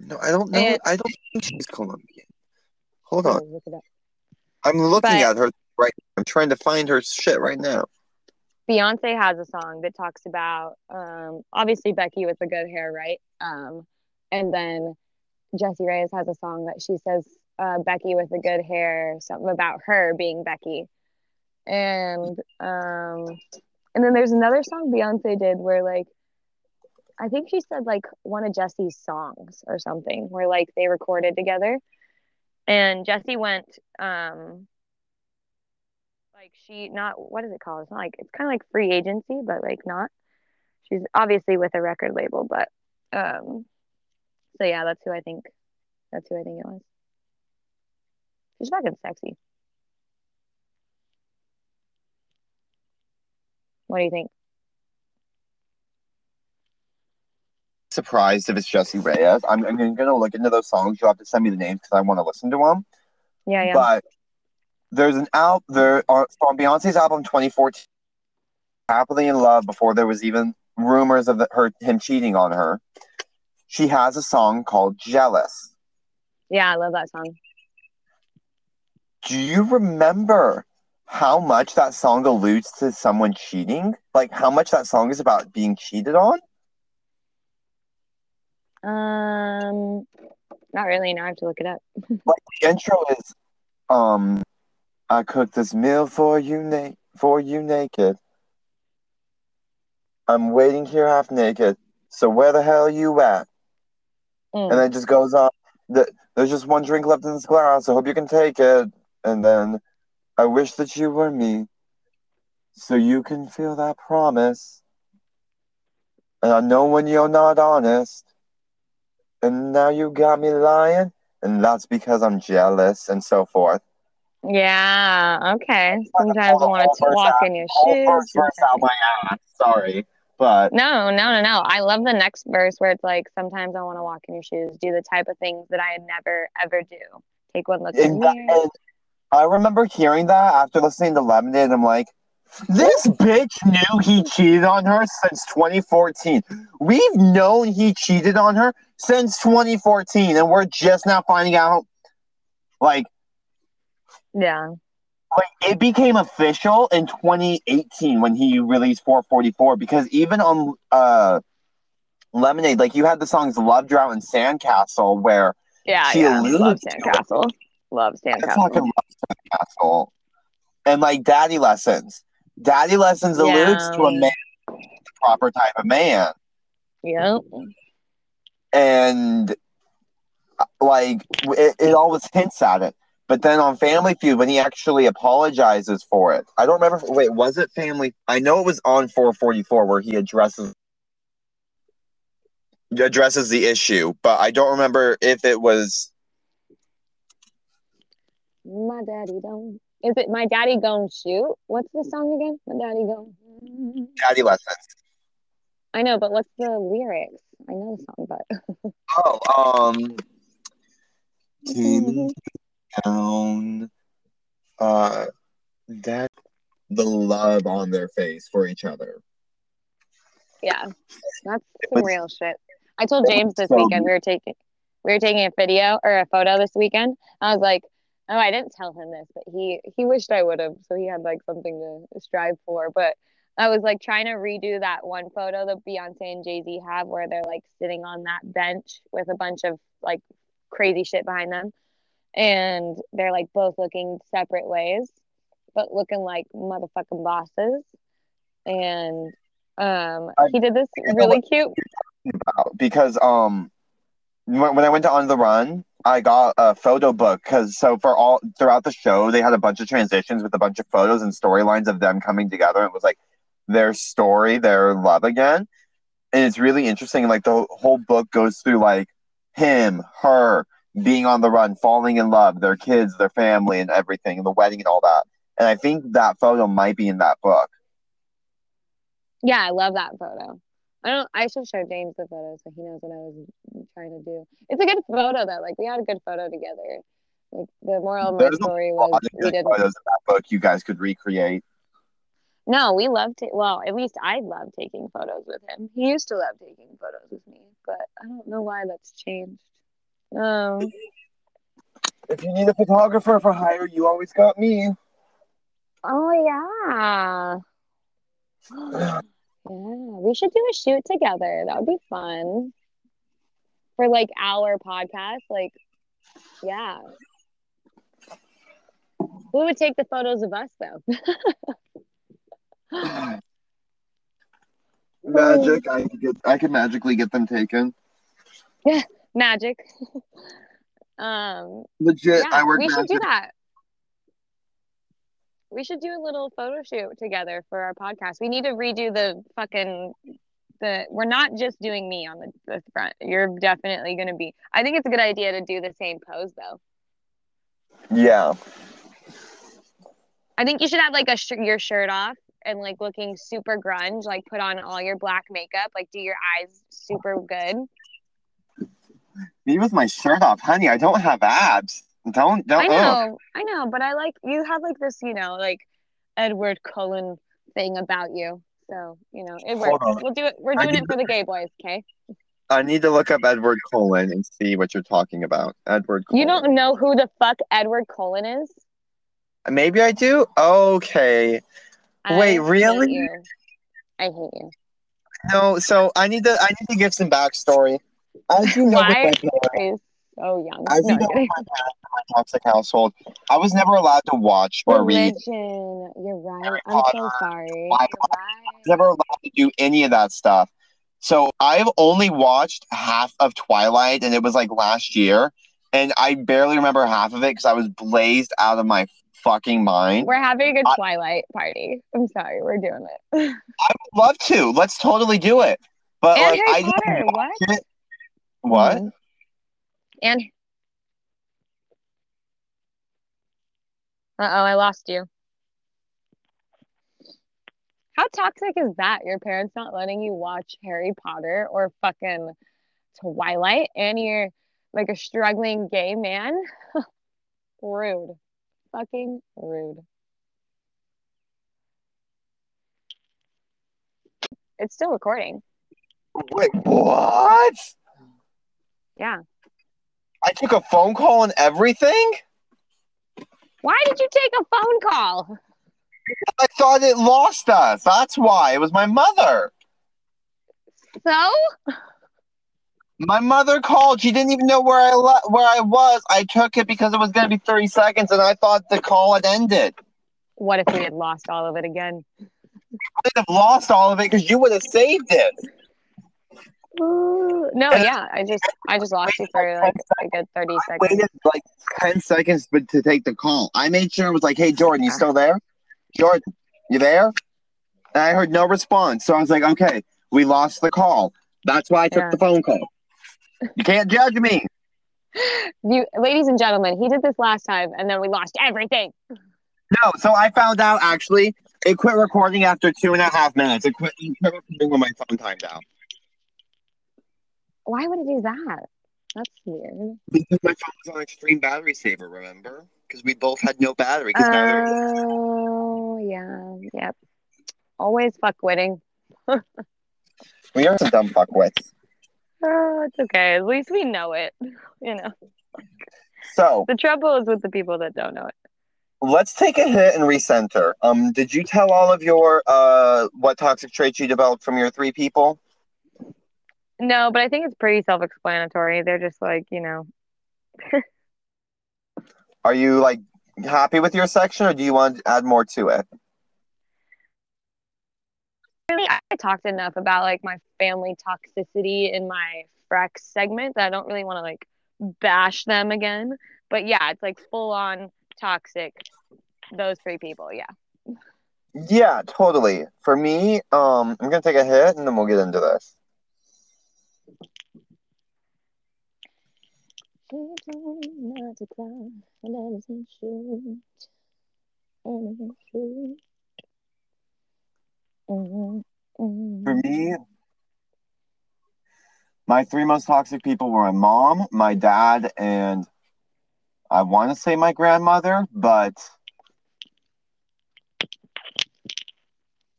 No, I don't know. And- I don't think she's Colombian. Hold on, Look. I'm looking But- at her right. I'm trying to find her shit right now. Beyonce has a song that talks about um obviously Becky with the good hair, right? Um and then Jessie Reyez has a song that she says uh Becky with the good hair, something about her being Becky. And um and then there's another song Beyonce did where like I think she said like one of Jessie's songs or something where like they recorded together. And Jessie went um like she not what is it called? It's not like it's kind of like free agency, but like not. She's obviously with a record label, but um. So yeah, that's who I think. That's who I think it was. She's fucking sexy. What do you think? Surprised if it's Jessie Reyez. I'm, I'm gonna look into those songs. You'll have to send me the names because I want to listen to them. Yeah, yeah. But there's an out there on, on Beyonce's album 2014, "Happily in Love." Before there was even rumors of the, her him cheating on her, she has a song called "Jealous." yeah, I love that song. Do you remember how much that song alludes to someone cheating? Like how much that song is about being cheated on? Um, not really. Now I have to look it up. Like the intro is um I cooked this meal for you, na- for you naked. I'm waiting here half naked. So where the hell you at? Mm. And then it just goes on. The, there's just one drink left in this glass. I hope you can take it. And then I wish that you were me. So you can feel that promise. And I know when you're not honest. And now you got me lying. And that's because I'm jealous and so forth. Yeah. Okay. Sometimes I want to walk in your shoes. first out my ass. Sorry. But No, no, no, no. I love the next verse where it's like, sometimes I want to walk in your shoes, do the type of things that I never ever do. Take one look in that. I remember hearing that after listening to Lemonade. And I'm like, this bitch knew he cheated on her since 2014. We've known he cheated on her since 2014, and we're just now finding out. Like, Yeah. like it became official in 2018 when he released 444. Because even on uh, Lemonade, like you had the songs "Love Drought" and "Sandcastle," where Yeah. She yeah. Love. Sandcastle. Love Sandcastle. fucking love Sandcastle. And like Daddy Lessons. Daddy Lessons alludes to a man, the proper type of man. Yep. And uh, like it, it always hints at it. But then on Family Feud, when he actually apologizes for it, I don't remember. Wait, was it Family? I know it was on 444 where he addresses addresses the issue, but I don't remember if it was My daddy don't. Is it my daddy gon' shoot? What's the song again? My daddy gon'. Daddy Lessons. I know, but what's the lyrics? I know the song, but Oh, um, down, uh, that the love on their face for each other. yeah, that's some real shit. I told James this weekend we were taking we were taking a video or a photo this weekend. I was like, oh, I didn't tell him this, but he he wished I would have, so he had like something to strive for. But I was like trying to redo that one photo that Beyonce and Jay Z have, where they're like sitting on that bench with a bunch of like crazy shit behind them, and they're like both looking separate ways, but looking like motherfucking bosses. And um, I- he did this really cute. About- Because um, when, when I went to On the Run, I got a photo book because so for all throughout the show they had a bunch of transitions with a bunch of photos and storylines of them coming together. It was like their story, their love again, and it's really interesting. Like the whole book goes through like him, her being on the run, falling in love, their kids, their family, and everything, and the wedding and all that. And I think that photo might be in that book. Yeah, I love that photo. I don't. I should show James the photo so he knows what I was trying to do. It's a good photo though. Like we had a good photo together. Like the moral of the story was we did. photos in that book you guys could recreate. No, we loved to. Well, at least I love taking photos with him. He used to love taking photos with me, but I don't know why that's changed. Um. If you need a photographer for hire, you always got me. Oh yeah. Yeah, we should do a shoot together. That would be fun. For like our podcast, like, yeah. Who would take the photos of us though? Magic, I could get, I could magically get them taken. Magic. um, Legit, yeah, I work we should do that. We should do a little photo shoot together for our podcast. We need to redo the fucking the we're not just doing me on the, the front. You're definitely gonna be I think it's a good idea to do the same pose though. Yeah, I think you should have like a sh- your shirt off and like looking super grunge, like put on all your black makeup, like do your eyes super good. Me with my shirt off, honey. I don't have abs. Don't don't. I ugh. know, I know, but I like you have like this, you know, like Edward Cullen thing about you. So, you know, it works. We'll do it. We're doing it for the gay boys, okay? I need to look up Edward Cullen and see what you're talking about. Edward. Cullen. You don't know who the fuck Edward Cullen is? Maybe I do. Okay. I Wait, really? I hate you. No. So I need to. I need to give some backstory. As you know, with my parents, are you so young? as No, you know, I'm kidding. with my my toxic household. I was never allowed to watch or read. You're right. Harry I'm so sorry. Bible. You're right. never allowed to do any of that stuff. So I've only watched half of Twilight, and it was like last year, and I barely remember half of it because I was blazed out of my fucking mind. We're having a I- Twilight party. I'm sorry. We're doing it. I would love to. Let's totally do it. But and like, I Harry didn't Potter. What? it. What? Mhm. And uh oh, I lost you. How toxic is that? Your parents not letting you watch Harry Potter or fucking Twilight, and you're like a struggling gay man? Rude. Fucking rude. It's still recording. Wait, what? Yeah. I took a phone call and everything. Why did you take a phone call? I thought it lost us. That's why. It was my mother. So? My mother called. She didn't even know where I le- where I was. I took it because it was going to be 30 seconds, and I thought the call had ended. What if we had lost all of it again? I would have lost all of it because you would have saved it. No, yeah, I just I just lost you for like a good thirty I seconds. waited like 10 seconds but to take the call. I made sure it was like, hey, Jordan, you still there? Jordan, you there? And I heard no response. So I was like, okay, we lost the call. That's why I took Yeah. the phone call. You can't judge me. You, ladies and gentlemen, he did this last time, and then we lost everything. No, so I found out actually it quit recording after two and a half minutes. It quit, it quit recording when my phone timed out. Why would it do that? That's weird. Because my phone was on extreme battery saver, remember? Because we both had no battery. neither of Oh yeah, yep. Always fuckwitting. we are some dumb fuckwits. Oh, it's okay. At least we know it. You know, So the trouble is with the people that don't know it. let's take a hit and recenter. Um, did you tell all of your uh what toxic traits you developed from your three people? No, but I think it's pretty self-explanatory. They're just like, you know, Are you like happy with your section, or do you want to add more to it? really I talked enough about like my family toxicity in my Frex segment that I don't really want to like bash them again. But yeah, it's like full on toxic. Those three people, yeah. Yeah, totally. For me, um, I'm gonna take a hit and then we'll get into this. For me, my three most toxic people were my mom, my dad, and I want to say my grandmother, but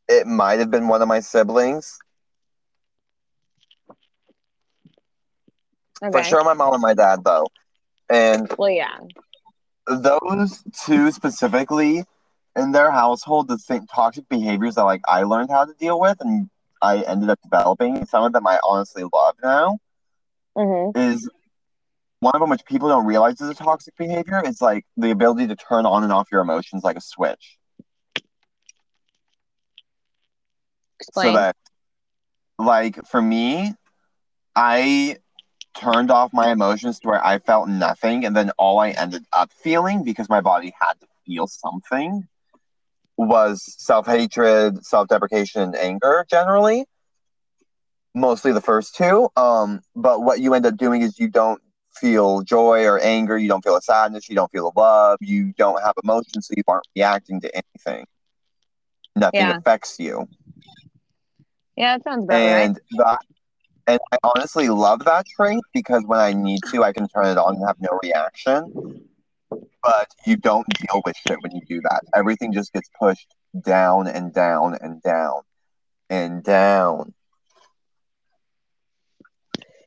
it might have been one of my siblings. For sure, my mom and my dad, though. And Well, yeah. those two specifically in their household, the same toxic behaviors that like I learned how to deal with and I ended up developing. Some of them I honestly love now. hmm is one of them which people don't realize is a toxic behavior is like the ability to turn on and off your emotions like a switch. Explain. So that like for me, I turned off my emotions to where I felt nothing and then all I ended up feeling because my body had to feel something was self-hatred, self-deprecation, and anger generally. Mostly the first two. Um, but what you end up doing is you don't feel joy or anger, you don't feel a sadness, you don't feel a love, you don't have emotions, so you aren't reacting to anything. Nothing Yeah. affects you yeah, that sounds right. and that and I honestly love that trait because when I need to, I can turn it on and have no reaction. But you don't deal with shit when you do that. Everything just gets pushed down and down and down and down.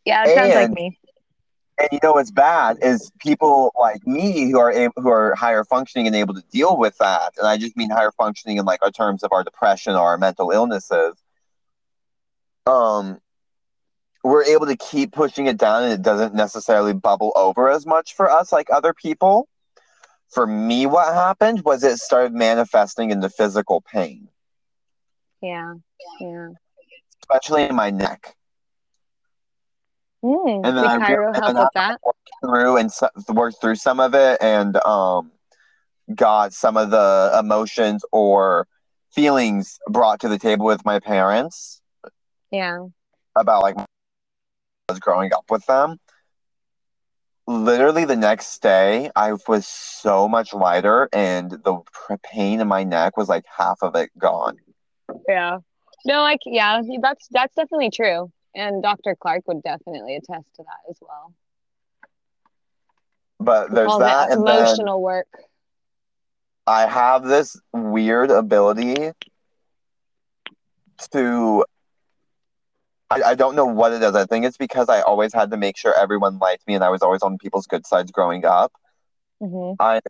Yeah, it sounds like me. And you know what's bad is people like me who are able, who are higher functioning and able to deal with that. And I just mean higher functioning in like our terms of our depression or our mental illnesses. Um, we're able to keep pushing it down, and it doesn't necessarily bubble over as much for us like other people. for me, what happened was it started manifesting into physical pain, Yeah. Yeah. especially in my neck. Mm. And then I Cairo re- help with that? through and so, worked through some of it and um, got some of the emotions or feelings brought to the table with my parents Yeah. about like was growing up with them. Literally the next day, I was so much lighter, and the pain in my neck was like half of it gone. Yeah. No, like yeah, that's that's definitely true. And Dr. Clark would definitely attest to that as well. But there's All that, then emotional work. I have this weird ability to. I, I don't know what it is. I think it's because I always had to make sure everyone liked me and I was always on people's good sides growing up. hmm I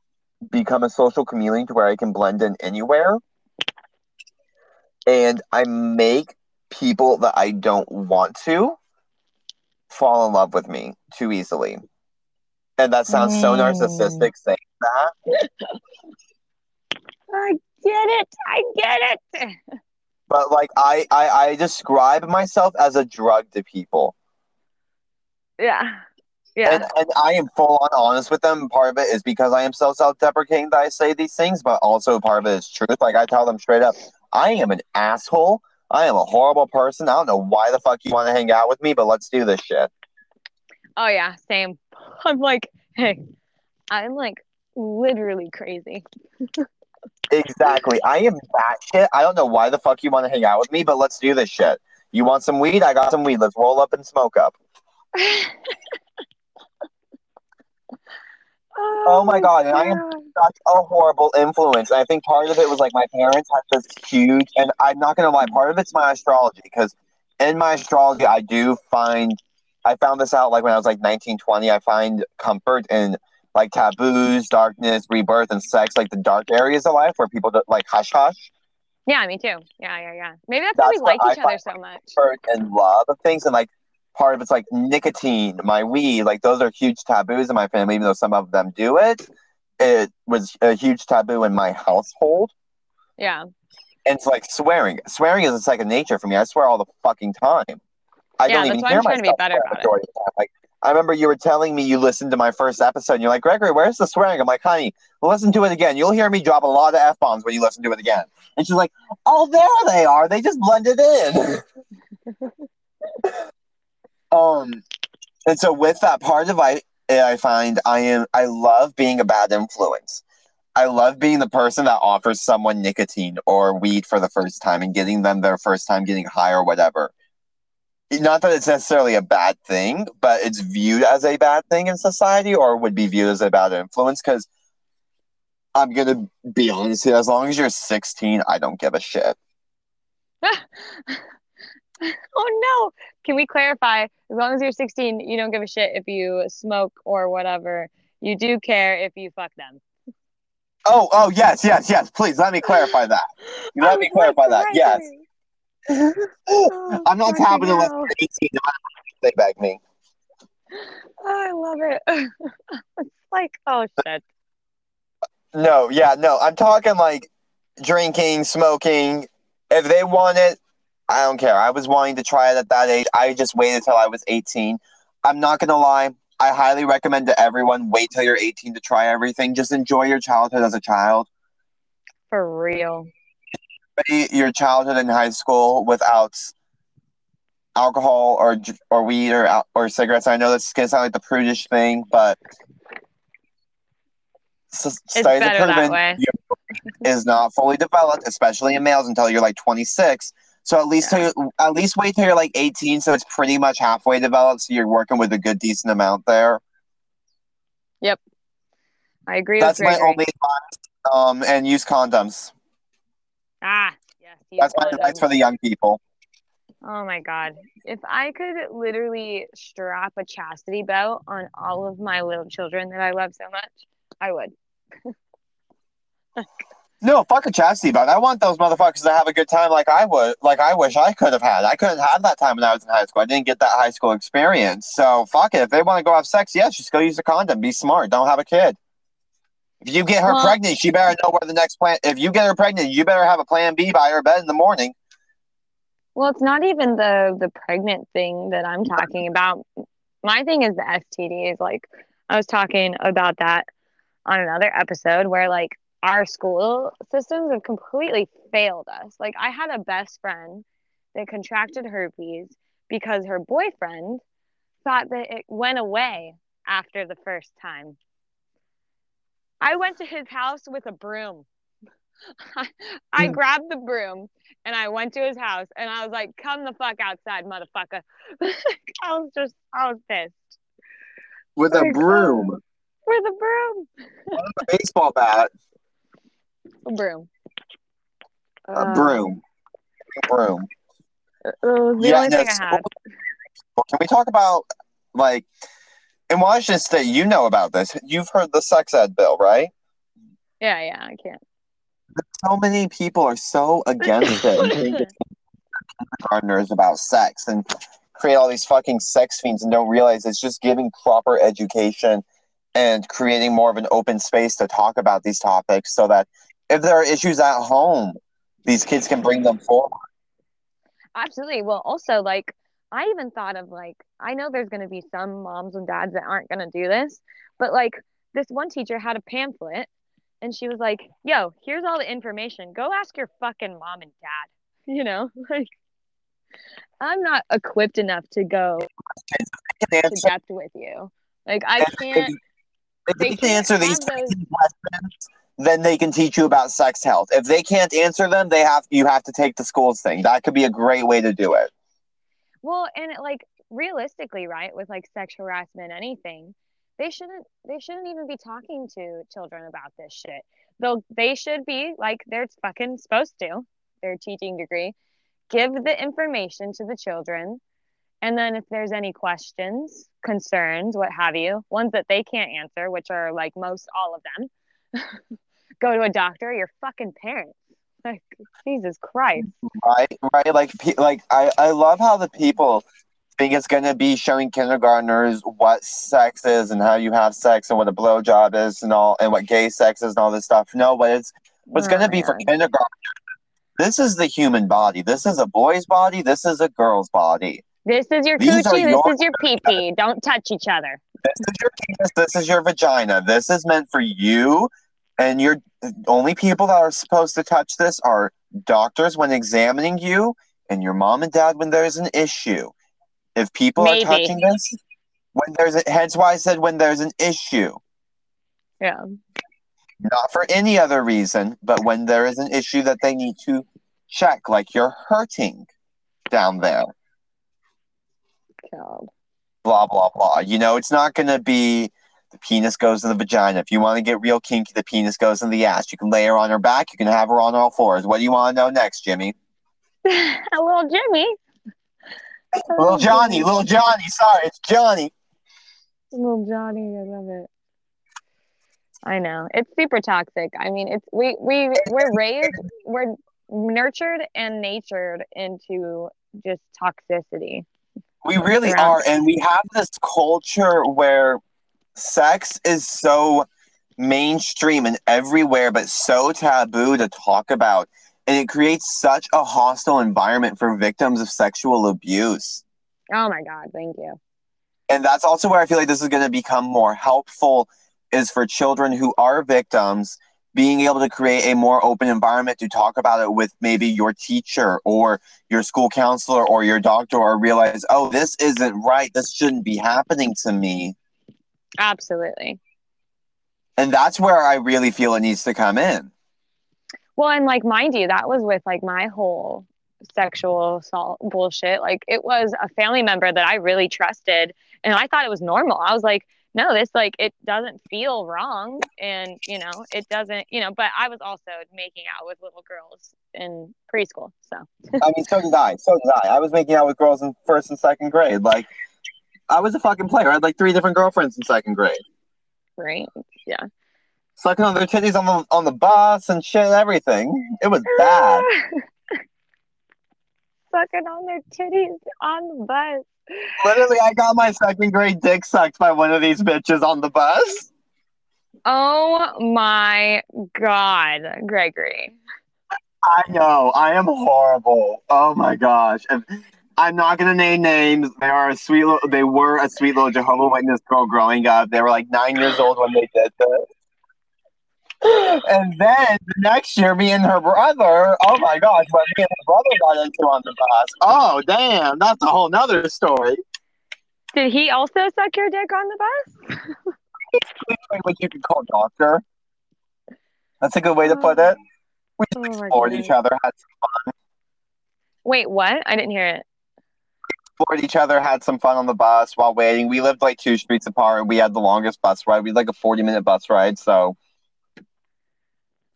become a social chameleon to where I can blend in anywhere. And I make people that I don't want to fall in love with me too easily. And that sounds so Mm. narcissistic saying that. I get it. I get it. But like I, I, I describe myself as a drug to people. Yeah. Yeah. And, and I am full on honest with them. Part of it is because I am so self deprecating that I say these things, but also part of it is truth. Like I tell them straight up, I am an asshole. I am a horrible person. I don't know why the fuck you want to hang out with me, but let's do this shit. Oh yeah, same. I'm like, hey, I'm like literally crazy. Exactly. I am that shit. I don't know why the fuck you want to hang out with me, but let's do this shit. You want some weed? I got some weed. Let's roll up and smoke up. Oh, oh my God, and I am such a horrible influence. And I think part of it was like my parents had this huge, and I'm not gonna lie, part of it's my astrology because in my astrology, I do find, I found this out like when I was like 19, 20. I find comfort in like taboos, darkness, rebirth, and sex, like the dark areas of life where people do, like hush hush, Yeah, me too. Yeah, yeah, yeah. Maybe that's why we like each I other so much. and love of things, and like part of it's like nicotine, my weed, like those are huge taboos in my family, even though some of them do it. It was a huge taboo in my household. Yeah. And it's like swearing. Swearing is a second nature for me. I swear all the fucking time. I Yeah, don't that's even hear I'm trying to be better about it. majority of the time. Like I remember you were telling me you listened to my first episode and you're like, Gregory, where's the swearing? I'm like, honey, listen to it again. You'll hear me drop a lot of F bombs when you listen to it again. And she's like, Oh, there they are. They just blended in. um and so with that part of I I find I am I love being a bad influence. I love being the person that offers someone nicotine or weed for the first time and getting them their first time getting high or whatever. Not that it's necessarily a bad thing, but it's viewed as a bad thing in society or would be viewed as a bad influence because I'm going to be honest here. As long as you're 16, I don't give a shit. oh no. Can we clarify? As long as you're 16, you don't give a shit if you smoke or whatever. You do care if you fuck them. Oh, oh, yes, yes, yes. Please let me clarify that. Let me clarify that. Yes. Oh, I'm not tapping unless hell. they're 18. They beg me. I love it. it's like, oh shit. No, yeah, no. I'm talking like drinking, smoking. If they want it, I don't care. I was wanting to try it at that age. I just waited till I was 18. I'm not gonna lie. I highly recommend to everyone wait till you're 18 to try everything. Just enjoy your childhood as a child. For real. Your childhood in high school without alcohol or or weed or or cigarettes. I know that's gonna sound like the prudish thing, but s- It's studies better that way. is not fully developed, especially in males, until you're like 26. So at least till you- at least wait till you're like 18, so it's pretty much halfway developed. So you're working with a good decent amount there. Yep, I agree That's my only advice. Um, and use condoms. Ah, yes. That's my advice for the young people. Oh my God. If I could literally strap a chastity belt on all of my little children that I love so much, I would. No, fuck a chastity belt. I want those motherfuckers to have a good time like I would, like I wish I could have had. I couldn't have that time when I was in high school. I didn't get that high school experience. So fuck it. If they want to go have sex, yes, just go use a condom. Be smart. Don't have a kid. If you get her Well- pregnant, she better know where the next plan. If you get her pregnant, you better have a plan B by her bed in the morning. Well, it's not even the the pregnant thing that I'm talking about. My thing is the STDs. Like I was talking about that on another episode where like our school systems have completely failed us. Like I had a best friend that contracted herpes because her boyfriend thought that it went away after the first time. I went to his house with a broom. I grabbed the broom and I went to his house and I was like, "Come the fuck outside, motherfucker!" I was just, I was pissed With a broom, with a broom, a baseball bat, a broom, a Uh, broom, a broom. It was the Yeah, only thing I had. Well, Can we talk about like in Washington State? You know about this. You've heard the sex ed bill, right? Yeah, yeah, I can't. So many people are so against it. and think kindergartners about sex and create all these fucking sex fiends and don't realize it's just giving proper education and creating more of an open space to talk about these topics so that if there are issues at home, these kids can bring them forward. Absolutely. Well, also, like, I even thought of like, I know there's going to be some moms and dads that aren't going to do this, but like, this one teacher had a pamphlet and she was like, yo, here's all the information. Go ask your fucking mom and dad. You know, like, I'm not equipped enough to go to depth with you. Like, I can't. if they they can can't answer these those- questions, then they can teach you about sex health. If they can't answer them, they have you have to take the schools thing. That could be a great way to do it. Well, and it, like realistically, right, with like sex harassment, anything, they shouldn't they shouldn't even be talking to children about this shit. They'll they should be like they're fucking supposed to, their teaching degree, give the information to the children, and then if there's any questions, concerns, what have you, ones that they can't answer, which are like most all of them, go to a doctor, or your fucking parents. Like Jesus Christ. Right, right. Like, pe- like I, I love how the people think it's gonna be showing kindergartners what sex is and how you have sex and what a blowjob is and all and what gay sex is and all this stuff. No, but it's what's Oh, gonna be for kindergarten. This is the human body. This is a boy's body. This is a girl's body. This is your These coochie. your- This is your pee pee. Don't touch each other. This is your penis. This is your vagina. This is meant for you. And you're the only people that are supposed to touch this are doctors when examining you and your mom and dad when there's an issue. If people Maybe. are touching this, when there's a, hence why I said when there's an issue, Yeah. not for any other reason, but when there is an issue that they need to check, like you're hurting down there. God. blah blah blah. You know, it's not gonna be the penis goes in the vagina. If you want to get real kinky, the penis goes in the ass. You can lay her on her back. You can have her on all fours. What do you want to know next, Jimmy? a little Jimmy. Little Johnny, little Johnny. Sorry, it's Johnny. Little Johnny. I love it. I know. It's super toxic. I mean, it's we we we're raised, we're nurtured and natured into just toxicity. We really Around- are, and we have this culture where sex is so mainstream and everywhere, but so taboo to talk about. And it creates such a hostile environment for victims of sexual abuse. Oh my God. Thank you. and that's also where I feel like this is going to become more helpful is for children who are victims being able to create a more open environment to talk about it with maybe your teacher or your school counselor or your doctor or realize oh this isn't right this shouldn't be happening to me Absolutely. and that's where I really feel it needs to come in Well, and like, mind you, that was with like my whole sexual assault bullshit. Like, it was a family member that I really trusted, and I thought it was normal. I was like, no, this like it doesn't feel wrong, and you know, it doesn't, you know. But I was also making out with little girls in preschool, so I mean so did I so did I I was making out with girls in first and second grade like I was a fucking player I had like three different girlfriends in second grade right, yeah. sucking on their titties on the on the bus and shit everything it was bad Sucking on their titties on the bus. Literally, I got my second grade dick sucked by one of these bitches on the bus. Oh my God, Gregory. I know. I am horrible. Oh my gosh. And I'm not gonna name names. They are a sweet. Little, they were a sweet little Jehovah Witness girl growing up. They were like nine years old when they did this. And then the next year, me and her brother. Oh my gosh, what me and her brother got into on the bus. Oh damn, that's a whole nother story. Did he also suck your dick on the bus? What you could call doctor. That's a good way to put it. We just Oh explored each other, had fun. Wait, what? I didn't hear it. Explored each other, had some fun on the bus while waiting. We lived like two streets apart. We had the longest bus ride. We had like a 40 minute bus ride, so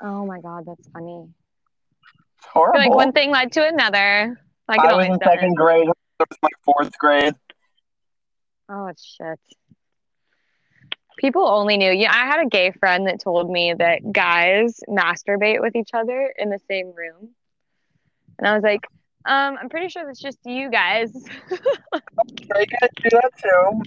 Oh my God, that's funny. it's horrible. like one thing led to another. Like I was in second grade. It was my fourth grade. Oh, shit. People only knew. Yeah, I had a gay friend that told me that guys masturbate with each other in the same room, and I was like, um, I'm pretty sure that's just you guys. Straight guys do that too.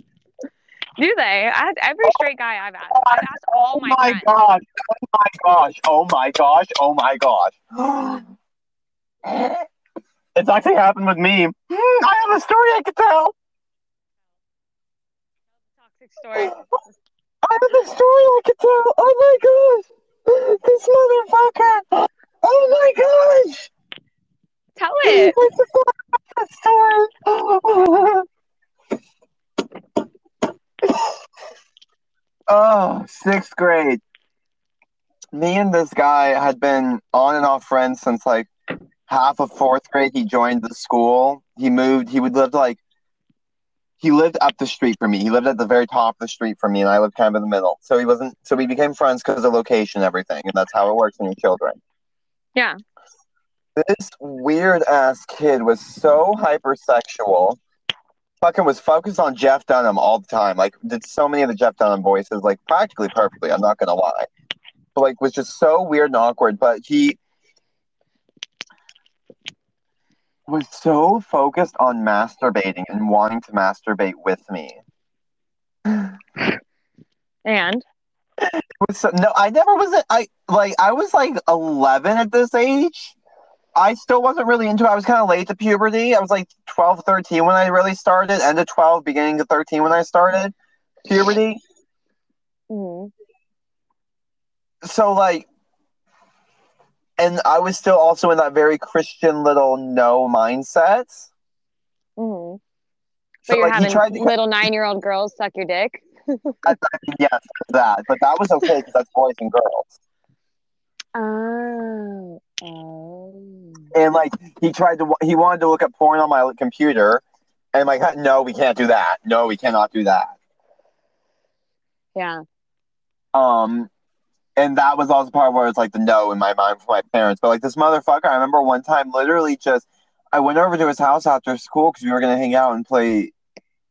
Do they? I every straight guy I've asked. I've asked all Oh my, gosh. Oh my gosh. Oh my gosh. Oh my gosh. It's actually happened with me. Hmm, I have a story I could tell. Toxic story. I have a story I could tell. Oh my gosh. This motherfucker. Oh my gosh. Tell it. What's the fuck about that story? Oh, sixth grade. Me and this guy had been on and off friends since like half of fourth grade. He joined the school. He moved. He would live like he lived up the street from me. He lived at the very top of the street from me, and I lived kind of in the middle. So he wasn't. So we became friends because of location and everything, and that's how it works when you're children. Yeah. This weird ass kid was so hypersexual. Fucking was focused on Jeff Dunham all the time. Like did so many of the Jeff Dunham voices, like practically perfectly. I'm not gonna lie, but like was just so weird and awkward. But he was so focused on masturbating and wanting to masturbate with me. And so, no, I never was. I like I was like 11 at this age. I still wasn't really into it. I was kind of late to puberty. I was like 12, 13 when I really started. End of 12, beginning of 13 when I started puberty. mm, So like, and I was still also in that very Christian little no mindset. mm. So you're like he having tried to little nine-year-old girls suck your dick. I mean, yes that, but that was okay because that's boys and girls. Oh. Oh. and like he tried to he wanted to look at porn on my computer and like no we can't do that. No we cannot do that. Yeah. um and that was also part where it's like the no in my mind for my parents. But like this motherfucker i remember one time literally just i went over to his house after school because we were going to hang out and play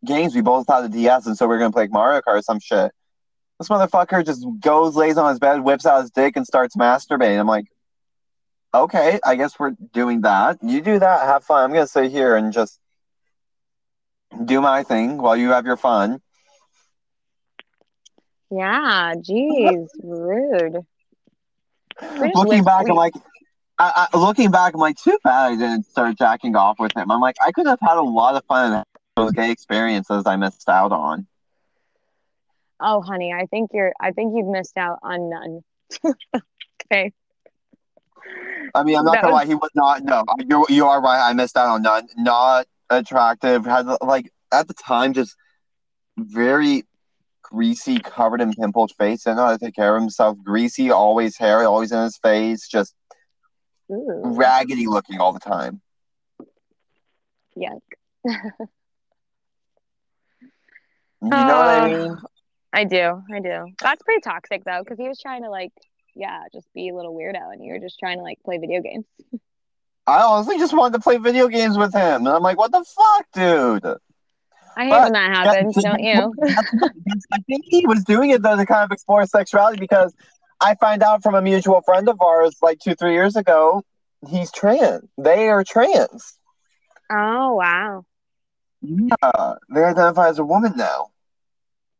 games. We both had a ds and so we were going to play like mario kart or some shit. This motherfucker just goes lays on his bed whips out his dick and starts masturbating. I'm like okay i guess we're doing that you do that have fun i'm to sit here and just do my thing while you have your fun Yeah. Jeez. Rude. Looking back, I'm like, I, I, looking back, I'm like, too bad I didn't start jacking off with him. I'm like, I could have had a lot of fun those gay experiences I missed out on. Oh, honey, I think you're. I think you've missed out on none. okay. I mean, I'm not That gonna was- lie, he was not. No, you you are right. I missed out on none. Not attractive. Had like at the time just very greasy, covered in pimples face. Didn't know how to take care of himself. Greasy, always hair, always in his face. Just Ooh, raggedy looking all the time. yuck. You know what I Uh, mean? I do. I do. That's pretty toxic though, because he was trying to like, yeah, just be a little weirdo, and you were just trying to like play video games. I honestly just wanted to play video games with him, and I'm like, what the fuck, dude? I hate But- when that happens, don't you? I think he was doing it though to kind of explore sexuality because I find out from a mutual friend of ours like two, three years ago, he's trans. They are trans. Oh wow. Yeah, they identify as a woman now.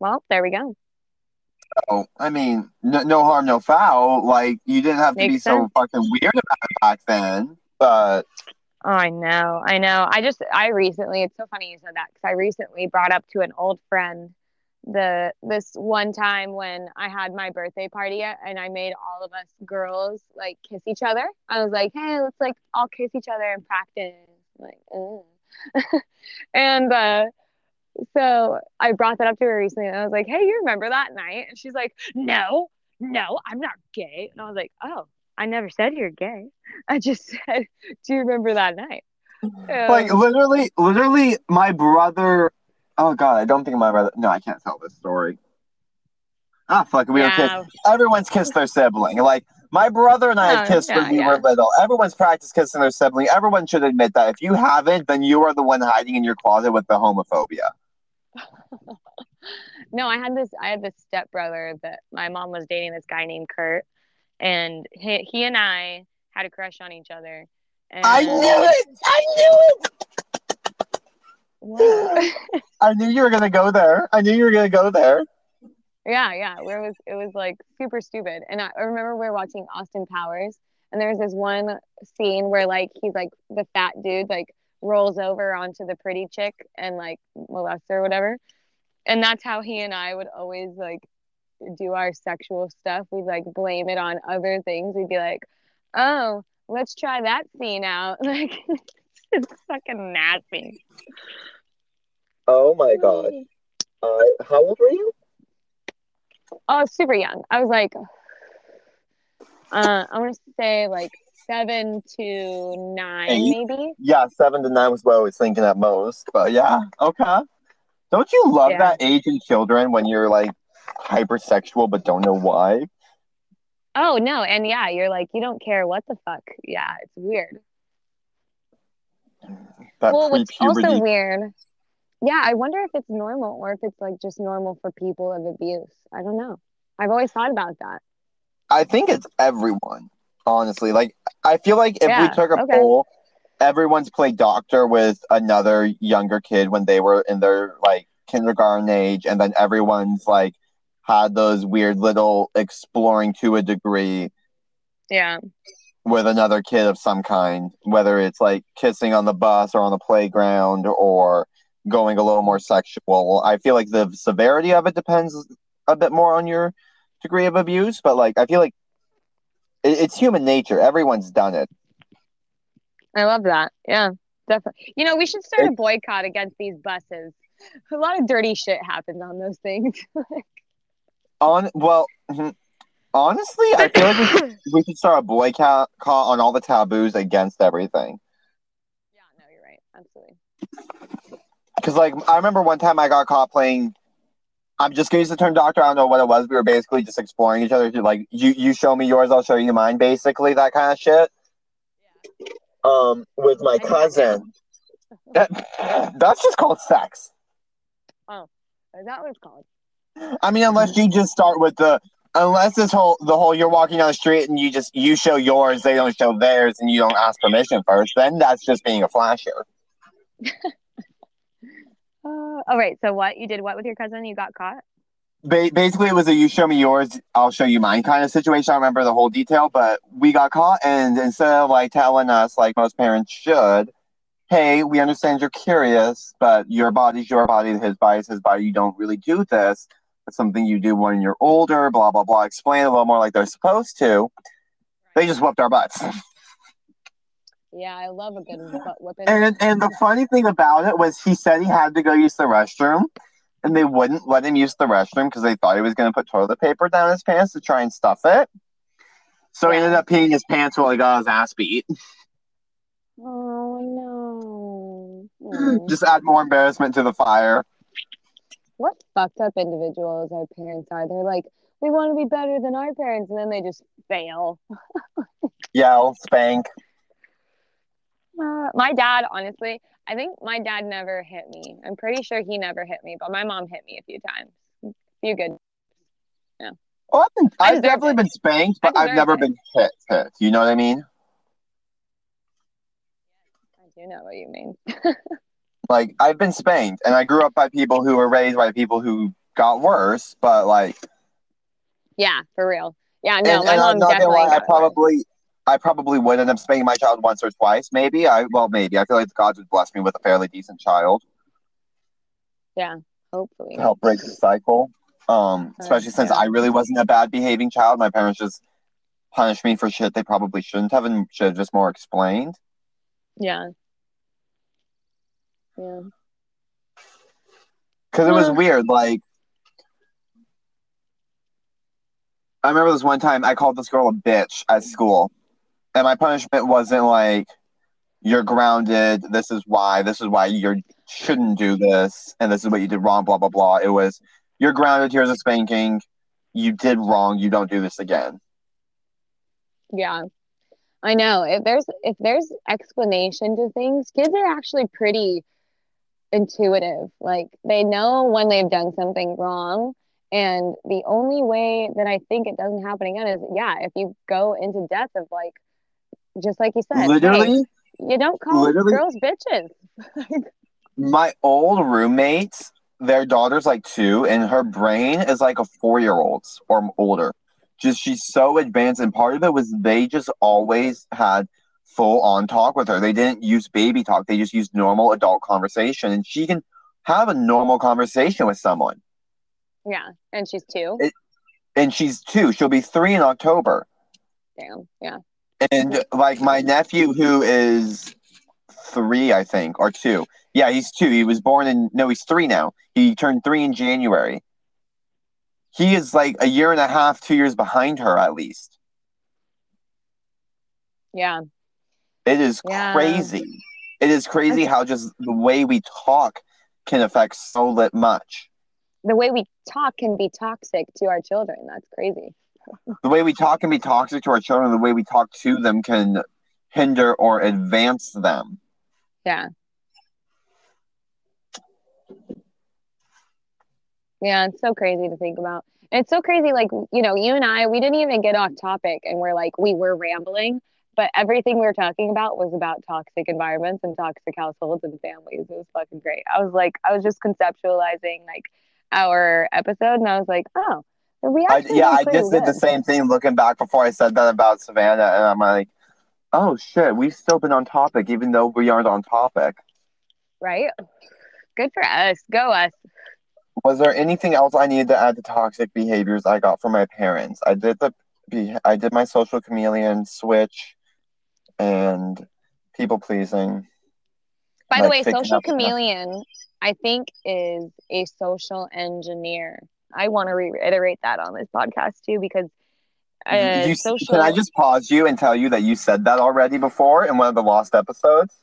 Well, there we go. So I mean, no, no harm, no foul. Like you didn't have to be Makes so fucking weird about it back then. But Oh, I know, I know. I just, I recently, it's so funny you said that because I recently brought up to an old friend the this one time when I had my birthday party and I made all of us girls like kiss each other. I was like, hey, let's like all kiss each other and practice. Like, and uh, so I brought that up to her recently and I was like, hey, you remember that night? And she's like, no, no, I'm not gay. And I was like, oh, I never said you're gay. I just said, do you remember that night? like literally, literally, my brother. Oh god, I don't think my brother. No, I can't tell this story. Ah, fuck, we were yeah, kissed. Everyone's kissed their sibling. Like my brother and I had Oh, kissed when yeah, we yeah. were little. Everyone's practiced kissing their sibling. Everyone should admit that. If you haven't, then you are the one hiding in your closet with the homophobia. no, I had this. I had this stepbrother that my mom was dating this guy named Kurt, and he, he and I had a crush on each other. And I knew it. I knew it. I knew you were gonna go there. I knew you were gonna go there. yeah, yeah. Where it was it was like super stupid. And I, I remember we were watching Austin Powers, and there was this one scene where like he's like the fat dude like rolls over onto the pretty chick and like molests her or whatever. And that's how he and I would always like do our sexual stuff. We'd like blame it on other things. We'd be like, oh, let's try that scene out. Like it's fucking nasty. Oh my god. Uh, how old were you? Oh, super young. I was like, uh, I want to say like seven to nine, Eight? maybe. Yeah, seven to nine was what I was thinking at most. But yeah, okay. Don't you love Yeah. that age in children when you're like hypersexual but don't know why? Oh no, and yeah, you're like, you don't care what the fuck. Yeah, it's weird. That well, what's also weird. Yeah, I wonder if it's normal or if it's like just normal for people of abuse. I don't know. I've always thought about that. I think it's everyone, honestly. Like, I feel like if we took a okay. poll, everyone's played doctor with another younger kid when they were in their like kindergarten age, and then everyone's like had those weird little exploring to a degree Yeah. with another kid of some kind, whether it's like kissing on the bus or on the playground or going a little more sexual. I feel like the severity of it depends a bit more on your degree of abuse, but like I feel like it, it's human nature. Everyone's done it. I love that. Yeah, definitely. You know, we should start a boycott against these buses. A lot of dirty shit happens on those things. On well, mhm. honestly, I feel like we should, we should start a boycott call on all the taboos against everything. Yeah, no, you're right. Absolutely. Because like I remember one time I got caught playing. I'm just gonna use the term doctor. I don't know what it was. We were basically just exploring each other. Like you, you show me yours, I'll show you mine. Basically, that kind of shit. Um, with my cousin. That, that's just called sex. Oh, Is that what it's called? I mean, unless you just start with the, unless this whole the whole you're walking down the street and you just you show yours, they don't show theirs, and you don't ask permission first. Then that's just being a flasher. Oh, right. So what? You did what with your cousin? You got caught? ba- basically it was a you show me yours i'll show you mine kind of situation i don't remember the whole detail but we got caught and instead of like telling us like most parents should hey we understand you're curious but your body's your body his body's his body you don't really do this it's something you do when you're older blah blah blah explain a little more like they're supposed to they just whooped our butts Yeah, I love a good butt whipping. And and the funny thing about it was he said he had to go use the restroom, and they wouldn't let him use the restroom because they thought he was going to put toilet paper down his pants to try and stuff it. So he ended up peeing his pants while he got his ass beat. Oh no. Mm. Just add more embarrassment to the fire. what fucked up individuals our parents are. They're like, we want to be better than our parents, and then they just fail. Yell, spank. Uh, my dad, honestly, I think my dad never hit me. I'm pretty sure he never hit me, but my mom hit me a few times. A few good. Well, I've, been, I've definitely it. been spanked, but I've never it. been hit. Hit. You know what I mean? I do know what you mean. Like I've been spanked, and I grew up by people who were raised by people who got worse. But like, Yeah, for real. Yeah, no, and, my and mom definitely. lie, I got it. I probably would end up spanking my child once or twice. Maybe I, well, maybe I feel like the gods would bless me with a fairly decent child Yeah, Hopefully. to help break the cycle. Um, especially since. I really wasn't a bad behaving child. My parents just punished me for shit they probably shouldn't have and should have just more explained. Yeah. Yeah. Because it was weird. Like, I remember this one time I called this girl a bitch at school, and my punishment wasn't like, "You're grounded. This is why. This is why you shouldn't do this, and this is what you did wrong." Blah blah blah. It was, "You're grounded. Here's a spanking. You did wrong. You don't do this again." Yeah. I know. If there's if there's explanation to things, kids are actually pretty intuitive. Like they know when they've done something wrong. And the only way that I think it doesn't happen again is yeah, if you go into depth of like just like you said, hey, Literally, you don't call girls bitches. my old roommates, their daughter's like two, and her brain is like a four year old's or older. Just she's so advanced, and part of it was they just always had full on talk with her. They didn't use baby talk; they just used normal adult conversation, and she can have a normal conversation with someone. Yeah. And she's two. And she's two; she'll be three in October. Damn. Yeah. And like my nephew, who is three, I think, or two. Yeah, he's two. He was born in no, he's three now. He turned three in January. He is like a year and a half, two years behind her at least. Yeah. It is Yeah. crazy. It is crazy how just the way we talk can affect so lit much. The way we talk can be toxic to our children. That's crazy. The way we talk can be toxic to our children. The way we talk to them can hinder or advance them. Yeah. Yeah, it's so crazy to think about. It's so crazy, like, you know, you and I, we didn't even get off topic and we're like, we were rambling, but everything we were talking about was about toxic environments and toxic households and families. It was fucking great. I was like, I was just conceptualizing like our episode and I was like, oh, we I, yeah, I just did the same thing looking back before I said that about Savannah, and I'm like, oh shit, we've still been on topic, even though we aren't on topic. Right? Good for us. Go us. Was there anything else I needed to add to toxic behaviors I got from my parents? I did the, I did my social chameleon switch, and people pleasing. By the like way, social up stuff. chameleon, I think, is a social engineer. I want to reiterate that on this podcast too, because uh, you, social. Can I just pause you and tell you that you said that already before in one of the lost episodes?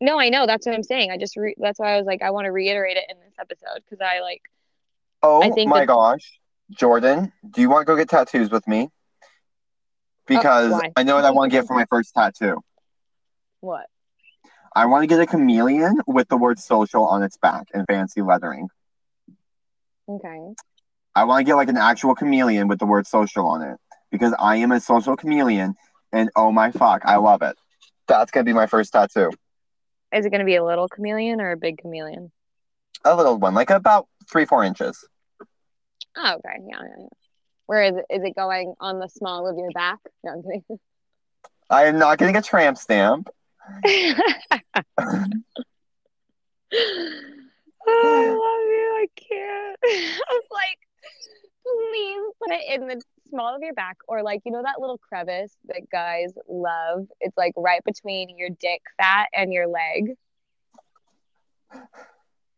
No, I know. That's what I'm saying. I just re- that's why I was like, I want to reiterate it in this episode because I like. Oh I think my that- gosh, Jordan, do you want to go get tattoos with me? Because Oh. I know what I want to get for my first tattoo. What? I want to get a chameleon with the word social on its back and fancy lettering. Okay. I want to get like an actual chameleon with the word social on it because I am a social chameleon and oh my fuck, I love it. That's going to be my first tattoo. Is it going to be a little chameleon or a big chameleon? A little one, like about three, four inches. Oh, okay. Yeah, yeah, yeah. Where is it? Is it going on the small of your back? No, I'm kidding. I am not getting a tramp stamp. oh, I love you. I can't. I was like, please put it in the small of your back or like, you know, that little crevice that guys love? It's like right between your dick fat and your leg.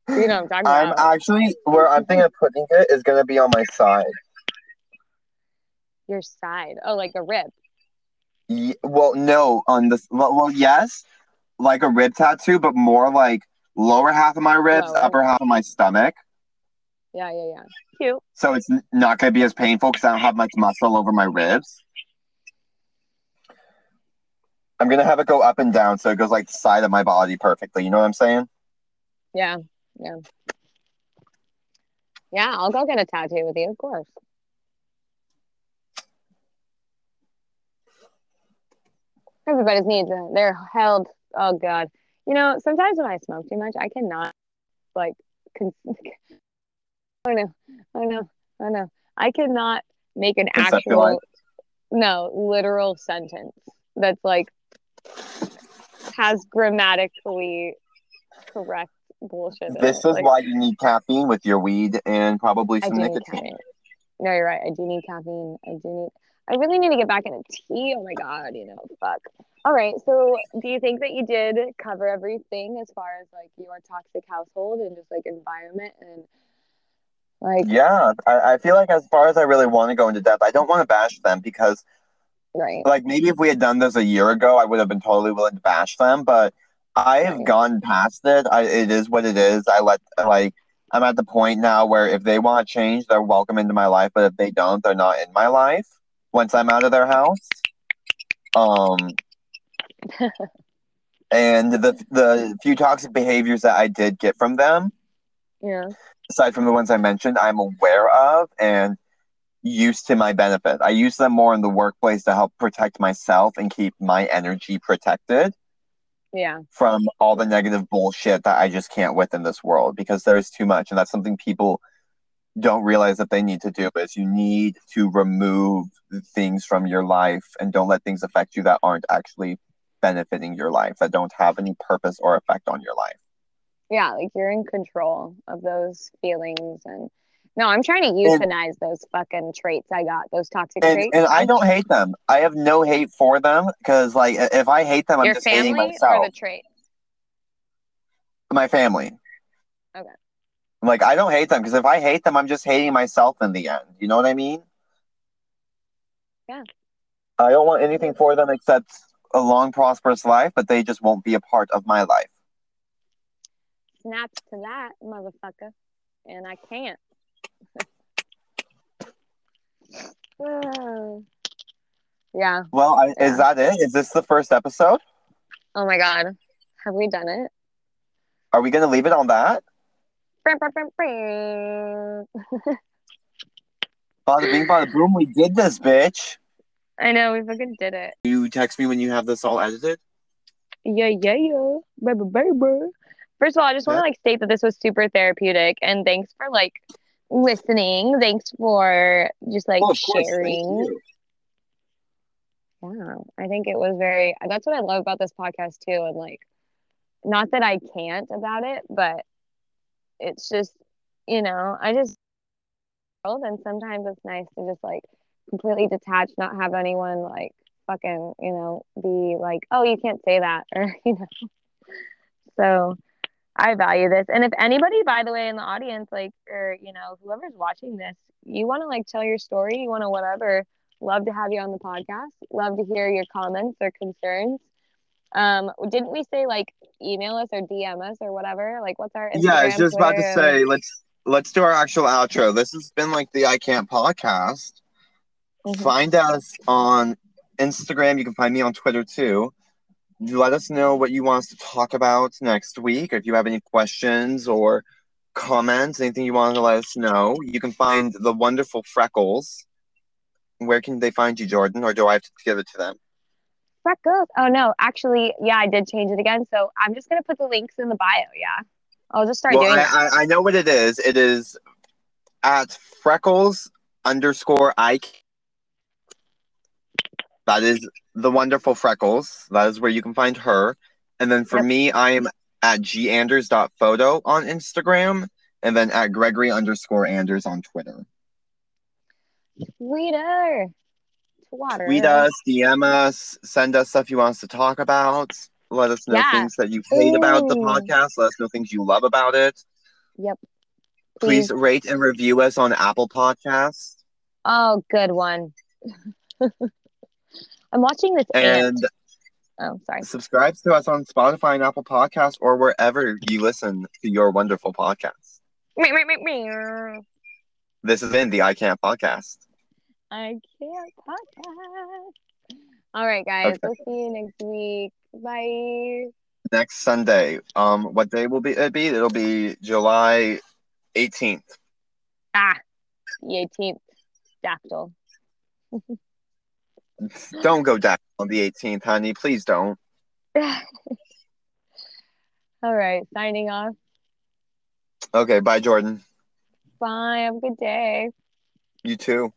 You know what I'm talking I'm about. actually, where I'm thinking of putting it is going to be on my side. Your side. Oh, like a rib. Ye- well, no, on this. Well, well, yes, like a rib tattoo, but more like lower half of my ribs, Lower. upper half of my stomach. Yeah, yeah, yeah. Cute. So it's not going to be as painful because I don't have much muscle over my ribs. I'm going to have it go up and down so it goes like the side of my body perfectly. You know what I'm saying? Yeah, yeah. Yeah, I'll go get a tattoo with you, of course. Everybody's needs. They're held. Oh God. You know, sometimes when I smoke too much, I cannot like. Con- I know, I know, I know. I cannot make an actual no literal sentence that's like has grammatically correct bullshit. This is Like, why you need caffeine with your weed and probably some nicotine. caffeine. No, you're right. I do need caffeine. I do need. I really need to get back into tea. Oh my god, you know, fuck. All right. So, do you think that you did cover everything as far as like your toxic household and just like environment and like Yeah, I, I feel like as far as I really want to go into depth, I don't want to bash them because right? like maybe if we had done this a year ago, I would have been totally willing to bash them. But I have Right. gone past it. I, it is what it is. I let like I'm at the point now where if they want to change, they're welcome into my life. But if they don't, they're not in my life once I'm out of their house. Um, and the the few toxic behaviors that I did get from them, Yeah. aside from the ones I mentioned, I'm aware of and used to my benefit. I use them more in the workplace to help protect myself and keep my energy protected Yeah. from all the negative bullshit that I just can't with in this world because there's too much and that's something people don't realize that they need to do is you need to remove things from your life and don't let things affect you that aren't actually benefiting your life that don't have any purpose or effect on your life. Yeah. Like you're in control of those feelings and. No, I'm trying to And- euthanize those fucking traits I got, those toxic and, traits. and I don't hate them. I have no hate for them because, like, if I hate them, I'm Your just hating family or myself. the traits? My family. Okay. Like, I don't hate them because if I hate them, I'm just hating myself in the end. You know what I mean? Yeah. I don't want anything for them except a long, prosperous life, but they just won't be a part of my life. Snaps to that, motherfucker. And I can't. yeah. Well, I, Yeah. is that it? Is this the first episode? Oh my god. Have we done it? Are we going to leave it on that? Bada bing, bada boom, we did this, bitch. I know we fucking did it. You text me when you have this all edited? Yeah, yeah, yeah. Baby, baby. First of all, I just want to like state that this was super therapeutic and thanks for like listening. Thanks for just like Oh, of course. Thank sharing. Yeah, I think it was very, that's what I love about this podcast too. And like, not that I can't about it, but it's just, you know, I just, and sometimes it's nice to just like completely detach, not have anyone like fucking, you know, be like, oh, you can't say that, or, you know. So I value this. And if anybody, by the way, in the audience, like, or, you know, whoever's watching this, you want to like tell your story, you want to whatever, love to have you on the podcast. Love to hear your comments or concerns. Um, didn't we say like email us or DM us or whatever? Like, what's our Instagram, yeah, I was just about to Twitter, say let's let's do our actual outro. This has been like the I Can't podcast. Mhm. Find us on Instagram. You can find me on Twitter too. Let us know what you want us to talk about next week. If you have any questions or comments, anything you want to let us know, you can find the wonderful Freckles. Where can they find you, Jordan? Or do I have to give it to them? Freckles. Oh no, actually, yeah, I did change it again. So I'm just gonna put the links in the bio. Yeah, I'll just start well, doing I. I, I know what it is. It is at freckles underscore I. That is the wonderful freckles. That is where you can find her. And then for Yep. me, I am at ganders.photo on Instagram and then at Gregory underscore Anders on Twitter. Sweeter. Water. Tweet us, DM us, send us stuff you want us to talk about. Let us know Yeah. things that you hate about the podcast. Let us know things you love about it. Yep. Please rate and review us on Apple Podcasts. Oh, good one. I'm watching this ant. And Oh, sorry. subscribe to us on Spotify and Apple Podcasts or wherever you listen to your wonderful podcasts. This has been the I Can't Podcast. I can't podcast. All right, guys. Okay. We'll see you next week. Bye. Next Sunday. Um, what day will be it be? It'll be July 18th. Ah, the 18th. Dactyl. Don't go down on the 18th, honey. Please don't. All right. Signing off. Okay, bye, Jordan. Bye. Have a good day. You too.